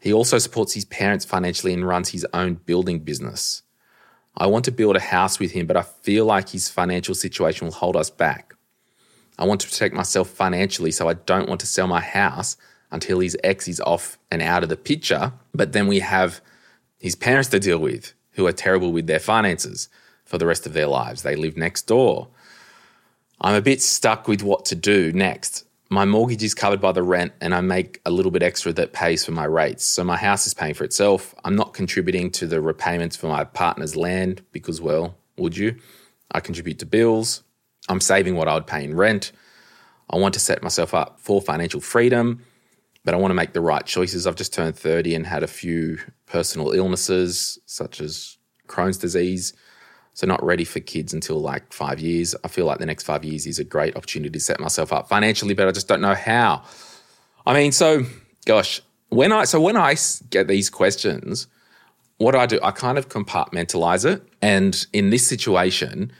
He also supports his parents financially and runs his own building business. I want to build a house with him, but I feel like his financial situation will hold us back. I want to protect myself financially, so I don't want to sell my house until his ex is off and out of the picture. But then we have his parents to deal with, who are terrible with their finances for the rest of their lives. They live next door. I'm a bit stuck with what to do next. My mortgage is covered by the rent, and I make a little bit extra that pays for my rates. So my house is paying for itself. I'm not contributing to the repayments for my partner's land because, well, would you? I contribute to bills. I'm saving what I would pay in rent. I want to set myself up for financial freedom, but I want to make the right choices. I've just turned 30 and had a few personal illnesses, such as Crohn's disease. So, not ready for kids until like five years. I feel like the next five years is a great opportunity to set myself up financially, but I just don't know how. I mean, so gosh, when I so when I get these questions, what do I do? I kind of compartmentalize it. And in this situation,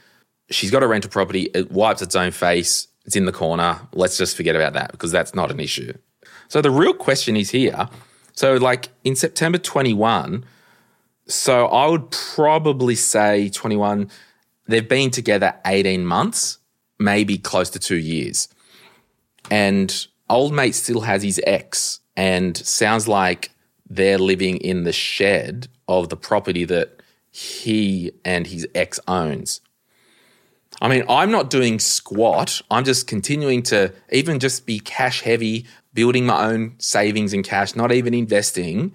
she's got a rental property, it wipes its own face, it's in the corner. Let's just forget about that because that's not an issue. So the real question is here. So, like in September 21, so I would probably say 21, they've been together 18 months, maybe close to two years. And old mate still has his ex, and sounds like they're living in the shed of the property that he and his ex owns. I mean, I'm not doing squat. I'm just continuing to even just be cash heavy, building my own savings and cash, not even investing,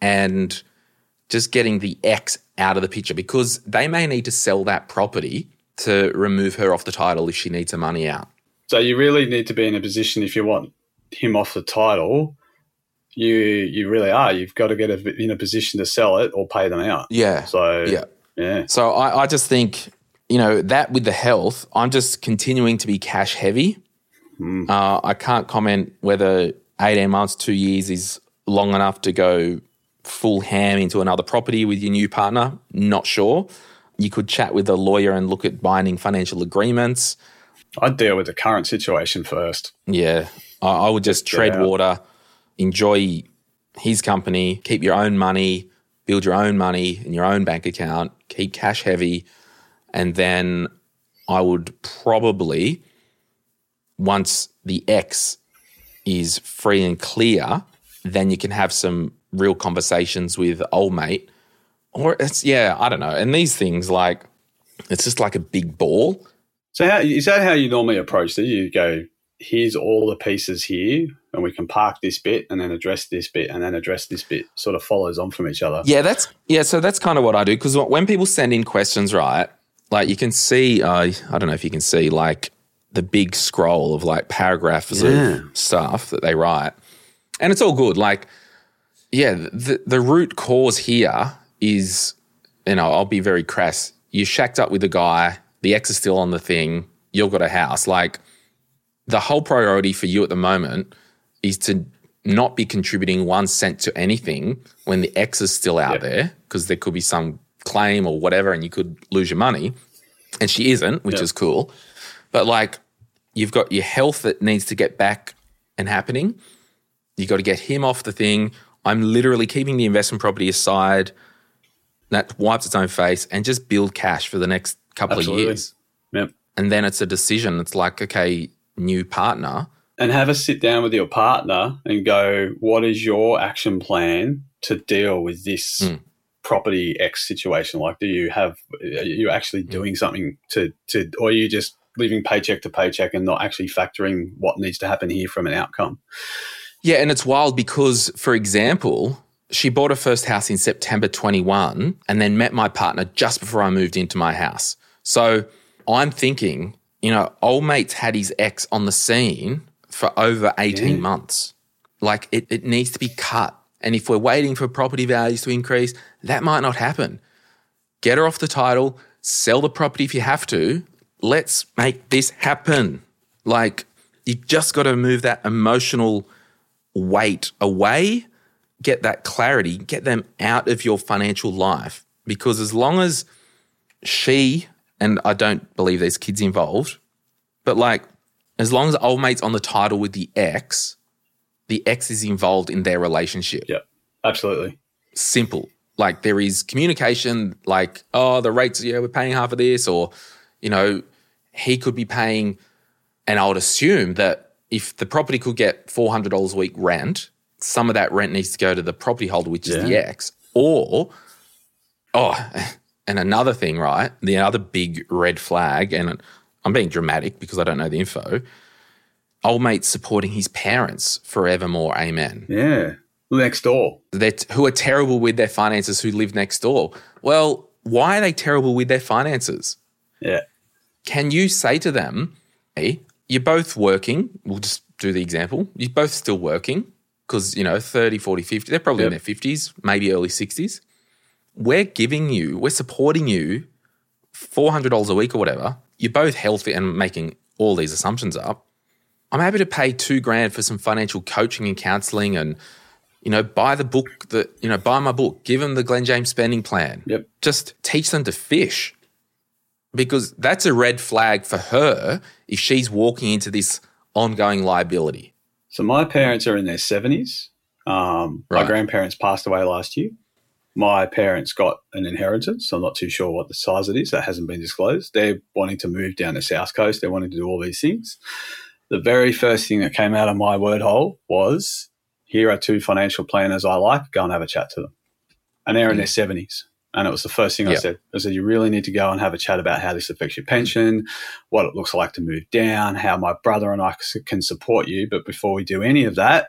and just getting the ex out of the picture because they may need to sell that property to remove her off the title if she needs her money out. So you really need to be in a position if you want him off the title. You you really are. You've got to get a, in a position to sell it or pay them out. Yeah. So Yeah. yeah. So I, I just think, you know, that with the health, I'm just continuing to be cash heavy. Uh, I can't comment whether 18 months, two years is long enough to go full ham into another property with your new partner. Not sure. You could chat with a lawyer and look at binding financial agreements. I'd deal with the current situation first. Yeah, I, I would just get tread out. water, enjoy his company, keep your own money, build your own money in your own bank account, keep cash heavy, and then I would probably once the X is free and clear, then you can have some real conversations with old mate. Or it's yeah, I don't know. And these things like it's just like a big ball So how, is that how you normally approach it? You go, here's all the pieces here, and we can park this bit, and then address this bit, and then address this bit. Sort of follows on from each other. Yeah, that's yeah. So that's kind of what I do because when people send in questions, right? Like you can see, uh, I don't know if you can see like the big scroll of like paragraphs Yeah. of stuff that they write, and it's all good. Like, yeah, the the root cause here is, you know, I'll be very crass. You shacked up with the guy, the ex is still on the thing. You've got a house. Like, the whole priority for you at the moment is to not be contributing one cent to anything when the X is still out Yep. there because there could be some claim or whatever and you could lose your money. And she isn't, which Yep. is cool. But like, you've got your health that needs to get back and happening. You got to get him off the thing. I'm literally keeping the investment property aside. That wipes its own face and just build cash for the next couple Absolutely. of years. Yep. And then it's a decision. It's like, okay, new partner. And have a sit down with your partner and go, what is your action plan to deal with this Mm. property X situation? Like, do you have, are you actually doing something to, to, or are you just living paycheck to paycheck and not actually factoring what needs to happen here from an outcome? Yeah, and it's wild because, for example, she bought her first house in September 21 and then met my partner just before I moved into my house. So I'm thinking, you know, old mate's had his ex on the scene for over 18 Yeah. months. Like it, it needs to be cut. And if we're waiting for property values to increase, that might not happen. Get her off the title, sell the property if you have to. Let's make this happen. Like, you just got to move that emotional weight away, get that clarity, get them out of your financial life. Because as long as she, and I don't believe there's kids involved, but like, as long as old mate's on the title with the ex, the ex is involved in their relationship. Yeah, Absolutely. Simple. Like there is communication, like, oh, the rates, yeah, we're paying half of this, or, you know, he could be paying, and I would assume that if the property could get $400 a week rent, some of that rent needs to go to the property holder, which is the Yeah. ex, or, oh, and another thing, right? The other big red flag, and I'm being dramatic because I don't know the info. Old mate supporting his parents forevermore. Amen Yeah. Next door. that who are terrible with their finances who live next door. Well, why are they terrible with their finances? Yeah. Can you say to them, hey, you're both working, we'll just do the example, you're both still working because, you know, 30, 40, 50, they're probably in their 50s, maybe early 60s. We're giving you, we're supporting you $400 a week or whatever. You're both healthy and making all these assumptions up. I'm happy to pay two grand for some financial coaching and counseling and you know, buy the book that, you know, buy my book, give them the Glen James spending plan. Yep. Just teach them to fish because that's a red flag for her if she's walking into this ongoing liability. So my parents are in their 70s. Um, My grandparents passed away last year. My parents got an inheritance. I'm not too sure what the size it is. That hasn't been disclosed. They're wanting to move down the south coast. They're wanting to do all these things. The very first thing that came out of my word hole was, "Here are two financial planners I like. Go and have a chat to them." And they're in their 70s. And it was the first thing I said. I said, "You really need to go and have a chat about how this affects your pension, what it looks like to move down, how my brother and I can support you. But before we do any of that,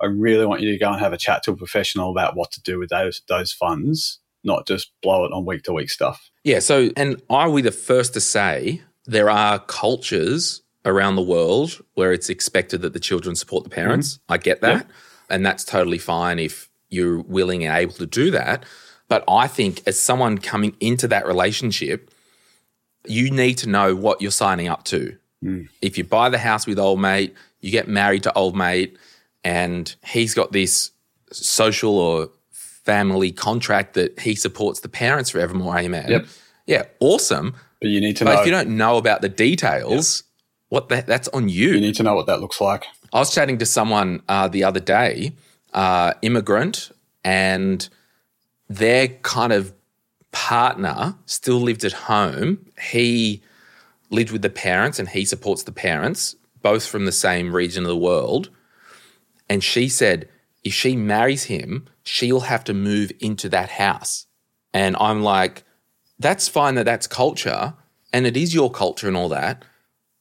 I really want you to go and have a chat to a professional about what to do with those those funds, not just blow it on week to week stuff. Yeah. So, and are we the first to say there are cultures around the world where it's expected that the children support the mm-hmm. parents. I get that. And that's totally fine if you're willing and able to do that. But I think as someone coming into that relationship, you need to know what you're signing up to. If you buy the house with old mate, you get married to old mate, and he's got this social or family contract that he supports the parents forevermore. Amen. Yep. Yeah, awesome. But you need to But know if you don't know about the details, what the, that's on you. you need to know what that looks like. I was chatting to someone uh, the other day, uh, immigrant, and their kind of partner still lived at home. He lived with the parents and he supports the parents, both from the same region of the world. And she said, if she marries him, she'll have to move into that house. And I'm like, that's fine that that's culture, and it is your culture and all that.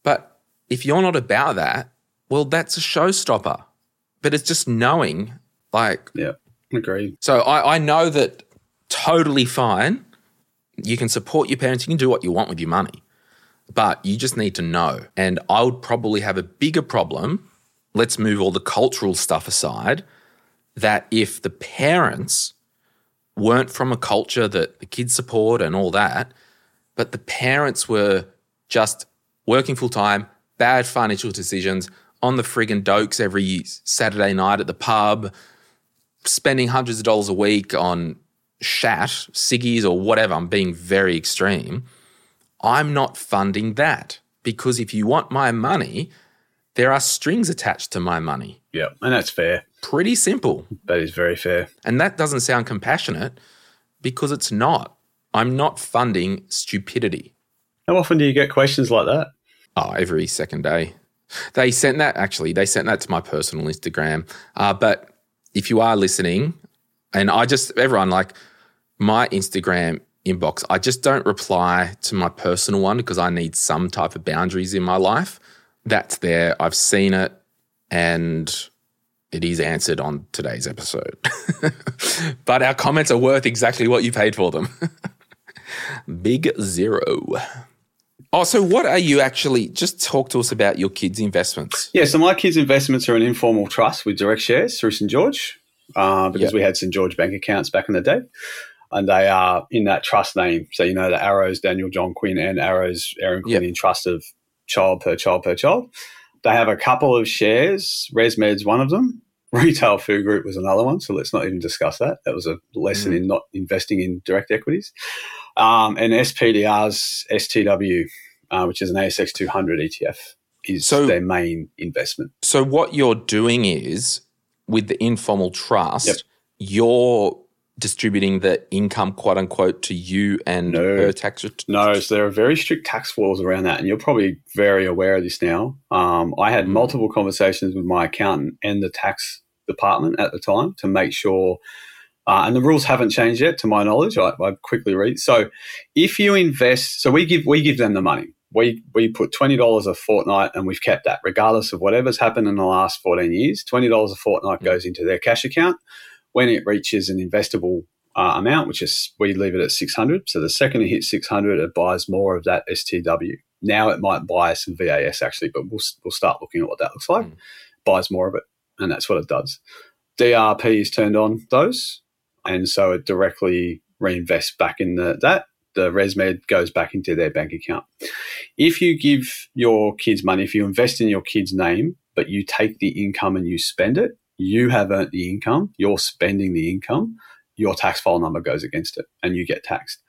But if you're not about that, well, that's a showstopper. But it's just knowing, like, Yeah. Agreed. so I, I know that totally fine. You can support your parents, you can do what you want with your money, but you just need to know. And I would probably have a bigger problem. Let's move all the cultural stuff aside. That if the parents weren't from a culture that the kids support and all that, but the parents were just working full time, bad financial decisions, on the friggin' dokes every Saturday night at the pub, spending hundreds of dollars a week on shat, ciggies, or whatever. I'm being very extreme. I'm not funding that because if you want my money, there are strings attached to my money. Yeah. And that's fair. Pretty simple. That is very fair. And that doesn't sound compassionate because it's not. I'm not funding stupidity. How often do you get questions like that? Oh, every second day. They sent that actually. They sent that to my personal Instagram. Uh, but if you are listening, and I just everyone like my Instagram inbox, I just don't reply to my personal one because I need some type of boundaries in my life. That's there. I've seen it, and it is answered on today's episode. but our comments are worth exactly what you paid for them. Big zero. Oh, so what are you actually? Just talk to us about your kids' investments. Yeah, so my kids' investments are an informal trust with direct shares through St George uh, because Yep. we had St George bank accounts back in the day. And they are in that trust name. So, you know, the Arrows, Daniel John Quinn, and Arrows, Erin Quinn Yep. in trust of child per child per child. They have a couple of shares. ResMed's one of them. Retail Food Group was another one. So let's not even discuss that. That was a lesson in not investing in direct equities. Um, and SPDR's STW, uh, which is an ASX 200 ETF, is So- their main investment. So what you're doing is with the informal trust, Yep. you're distributing the income, quote unquote, to you and No. her tax. ret- No, so there are very strict tax laws around that, and you're probably very aware of this now. Um, I had multiple conversations with my accountant and the tax department at the time to make sure, uh, and the rules haven't changed yet, to my knowledge. I, I quickly read. So, if you invest, so we give we give them the money. We we put twenty dollars a fortnight, and we've kept that regardless of whatever's happened in the last fourteen years. Twenty dollars a fortnight goes into their cash account. When it reaches an investable uh, amount, which is we leave it at 600. So the second it hits 600, it buys more of that STW. Now it might buy some VAS actually, but we'll, we'll start looking at what that looks like. Buys more of it, and that's what it does. DRP is turned on those, and so it directly reinvests back in the, that. The ResMed goes back into their bank account. If you give your kids money, if you invest in your kid's name, but you take the income and you spend it, you have earned the income, you're spending the income, your tax file number goes against it and you get taxed.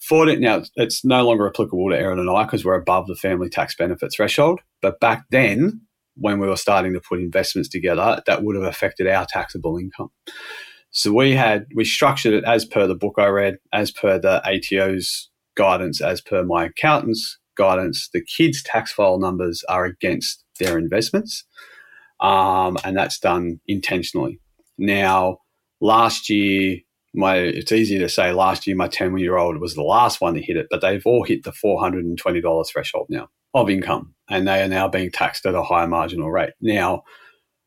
For it now, it's no longer applicable to Erin and I because we're above the family tax benefit threshold. But back then, when we were starting to put investments together, that would have affected our taxable income. So we had we structured it as per the book I read, as per the ATO's guidance, as per my accountant's guidance. The kids' tax file numbers are against their investments, um, and that's done intentionally. Now, last year, my it's easy to say last year my ten year old was the last one to hit it, but they've all hit the four hundred and twenty dollars threshold now of income, and they are now being taxed at a higher marginal rate. Now,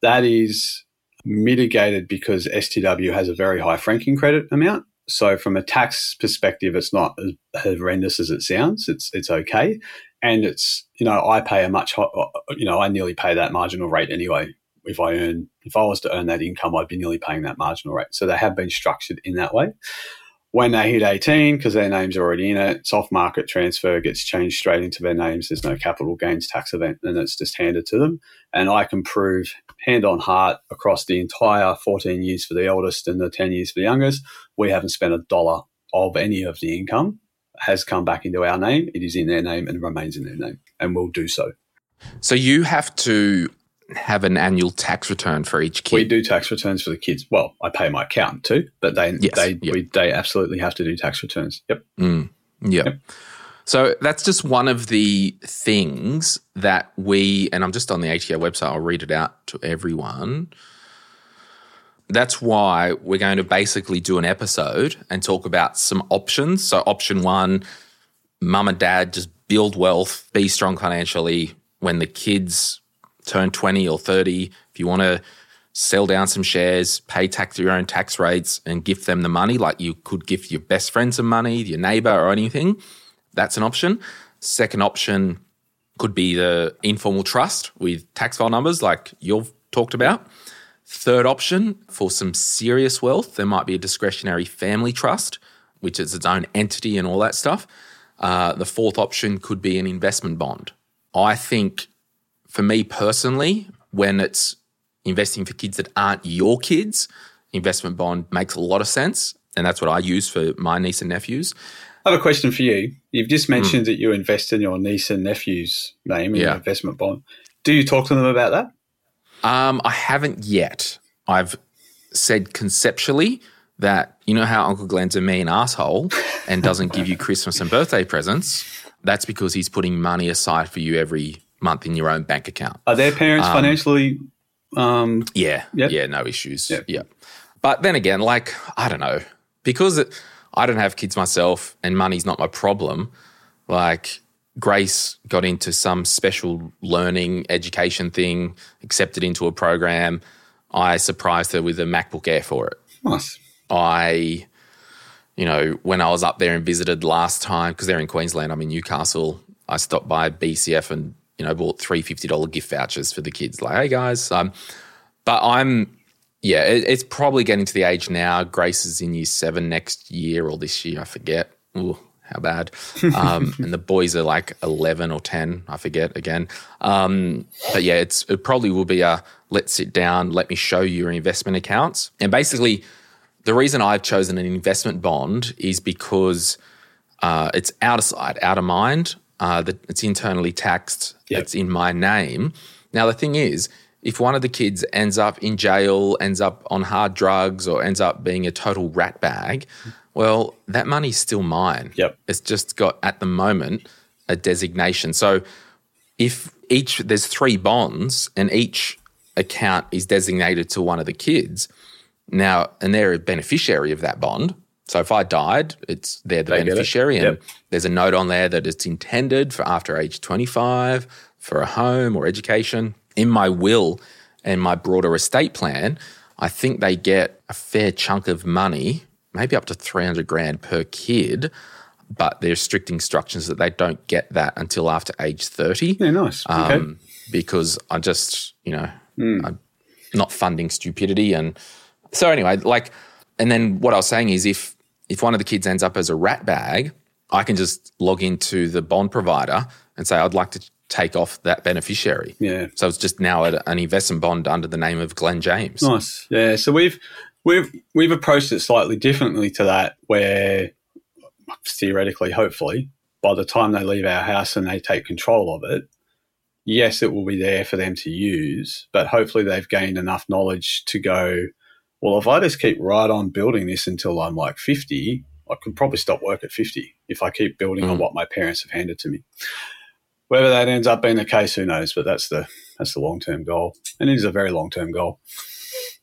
that is mitigated because STW has a very high franking credit amount. So from a tax perspective, it's not as horrendous as it sounds. It's it's okay, and it's you know I pay a much you know I nearly pay that marginal rate anyway. If I earn if I was to earn that income, I'd be nearly paying that marginal rate. So they have been structured in that way. When they hit 18, because their name's are already in it, soft market transfer gets changed straight into their names. There's no capital gains tax event, and it's just handed to them. And I can prove hand on heart across the entire 14 years for the eldest and the 10 years for the youngest, we haven't spent a dollar of any of the income has come back into our name. It is in their name and remains in their name, and will do so. So you have to have an annual tax return for each kid. We do tax returns for the kids. Well, I pay my accountant too, but they Yes, they yep. we, they absolutely have to do tax returns. Yep. Mm, yeah. So that's just one of the things that we, and I'm just on the ATO website, I'll read it out to everyone. That's why we're going to basically do an episode and talk about some options. So, option one, mum and dad just build wealth, be strong financially when the kids turn 20 or 30. If you want to sell down some shares, pay tax your own tax rates, and gift them the money, like you could gift your best friend some money, your neighbor, or anything, that's an option. Second option could be the informal trust with tax file numbers, like you've talked about. Third option for some serious wealth, there might be a discretionary family trust, which is its own entity and all that stuff. Uh, the fourth option could be an investment bond. I think for me personally, when it's investing for kids that aren't your kids, investment bond makes a lot of sense. And that's what I use for my niece and nephews. I have a question for you. You've just mentioned mm. that you invest in your niece and nephew's name in yeah. investment bond. Do you talk to them about that? Um, I haven't yet. I've said conceptually that you know how Uncle Glen's a mean asshole and doesn't give you Christmas and birthday presents. That's because he's putting money aside for you every month in your own bank account. Are their parents um, financially? Um, yeah, yep. yeah, no issues. Yep. Yeah, but then again, like I don't know, because it, I don't have kids myself and money's not my problem. Like Grace got into some special learning education thing, accepted into a program. I surprised her with a MacBook Air for it. Nice. I, you know, when I was up there and visited last time, because they're in Queensland, I'm in Newcastle, I stopped by BCF and, you know, bought three $50 gift vouchers for the kids. Like, hey guys. Um, but I'm, yeah, it, it's probably getting to the age now. Grace is in year seven next year or this year, I forget. Ooh, how bad. Um, and the boys are like 11 or 10, I forget again. Um, but yeah, it's, it probably will be a let's sit down, let me show you your investment accounts. And basically, the reason I've chosen an investment bond is because uh, it's out of sight, out of mind. Uh, it's internally taxed. Yep. It's in my name. Now the thing is, if one of the kids ends up in jail, ends up on hard drugs, or ends up being a total rat bag, well, that money's still mine. Yep. It's just got at the moment a designation. So if each there's three bonds and each account is designated to one of the kids, now, and they're a beneficiary of that bond. So if I died, it's they're the they beneficiary, and there's a note on there that it's intended for after age 25 for a home or education. In my will and my broader estate plan, I think they get a fair chunk of money, maybe up to 300 grand per kid, but there's strict instructions that they don't get that until after age 30. Yeah, nice. Um, okay. Because I just, you know, mm. I'm not funding stupidity and so anyway, like, and then what I was saying is if if one of the kids ends up as a rat bag, I can just log into the bond provider and say I'd like to take off that beneficiary. Yeah. So it's just now an investment bond under the name of Glen James. Nice. Yeah. So we've we've we've approached it slightly differently to that, where theoretically, hopefully, by the time they leave our house and they take control of it, yes, it will be there for them to use, but hopefully they've gained enough knowledge to go well, if I just keep right on building this until I'm like 50, I could probably stop work at 50 if I keep building mm. on what my parents have handed to me. Whether that ends up being the case, who knows? But that's the that's the long term goal, and it is a very long term goal.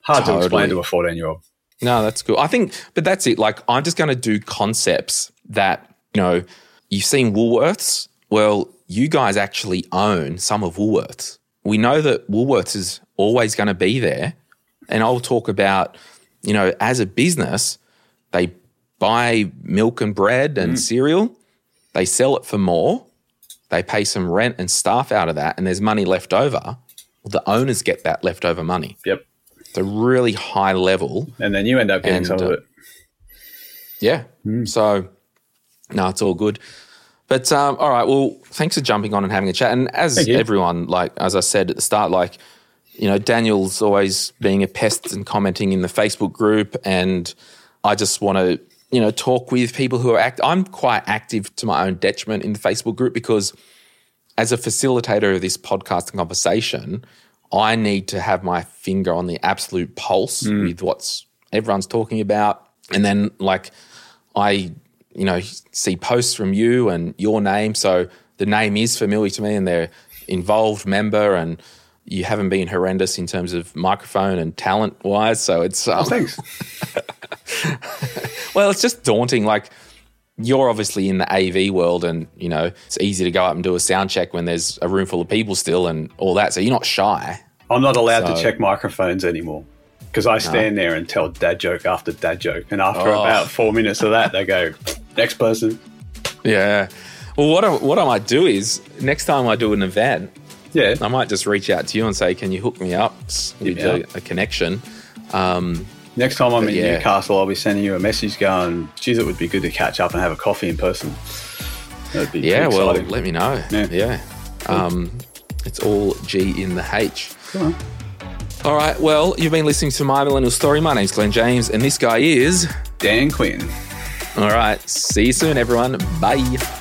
Hard totally. to explain to a 14 year old. No, that's cool. I think, but that's it. Like, I'm just going to do concepts that you know. You've seen Woolworths. Well, you guys actually own some of Woolworths. We know that Woolworths is always going to be there and I'll talk about, you know, as a business, they buy milk and bread and mm. cereal, they sell it for more, they pay some rent and staff out of that, and there's money left over. Well, the owners get that leftover money. Yep. It's a really high level. And then you end up getting and, some uh, of it. Yeah. Mm. So, no, it's all good. But um, all right, well, thanks for jumping on and having a chat. And as everyone, like as I said at the start, like you know, Daniel's always being a pest and commenting in the Facebook group, and I just want to, you know, talk with people who are act. I'm quite active to my own detriment in the Facebook group because, as a facilitator of this podcast and conversation, I need to have my finger on the absolute pulse mm. with what's everyone's talking about, and then like I, you know, see posts from you and your name, so the name is familiar to me, and they're involved member and you haven't been horrendous in terms of microphone and talent wise. So it's um, oh, thanks. well, it's just daunting. Like you're obviously in the AV world and, you know, it's easy to go up and do a sound check when there's a room full of people still and all that. So you're not shy. I'm not allowed So- to check microphones anymore because I stand there and tell dad joke after dad joke. And after Oh. about four minutes of that, they go, next person. Yeah. Well, what I, what I might do is next time I do an event, Yeah. I might just reach out to you and say, "Can you hook me up s- with Yeah. a, a connection?" Um, Next time I'm in yeah. Newcastle, I'll be sending you a message going, geez, it would be good to catch up and have a coffee in person. That'd be yeah, well, let me know. Yeah. Yeah, Um, it's all G in the H. Come on. All right. Well, you've been listening to my millennial story. My name's Glen James, and this guy is. Dan Quinn. All right. See you soon, everyone. Bye.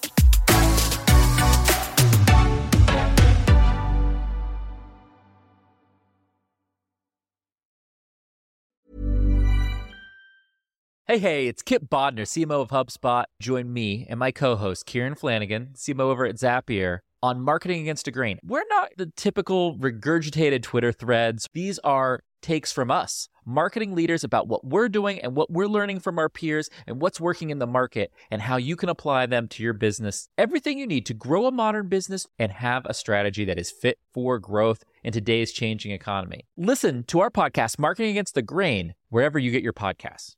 Hey, hey, it's Kipp Bodnar, CMO of HubSpot. Join me and my co host, Kieran Flanagan, CMO over at Zapier, on Marketing Against a Grain. We're not the typical regurgitated Twitter threads, these are takes from us, marketing leaders about what we're doing and what we're learning from our peers and what's working in the market and how you can apply them to your business. Everything you need to grow a modern business and have a strategy that is fit for growth in today's changing economy. Listen to our podcast, Marketing Against the Grain, wherever you get your podcasts.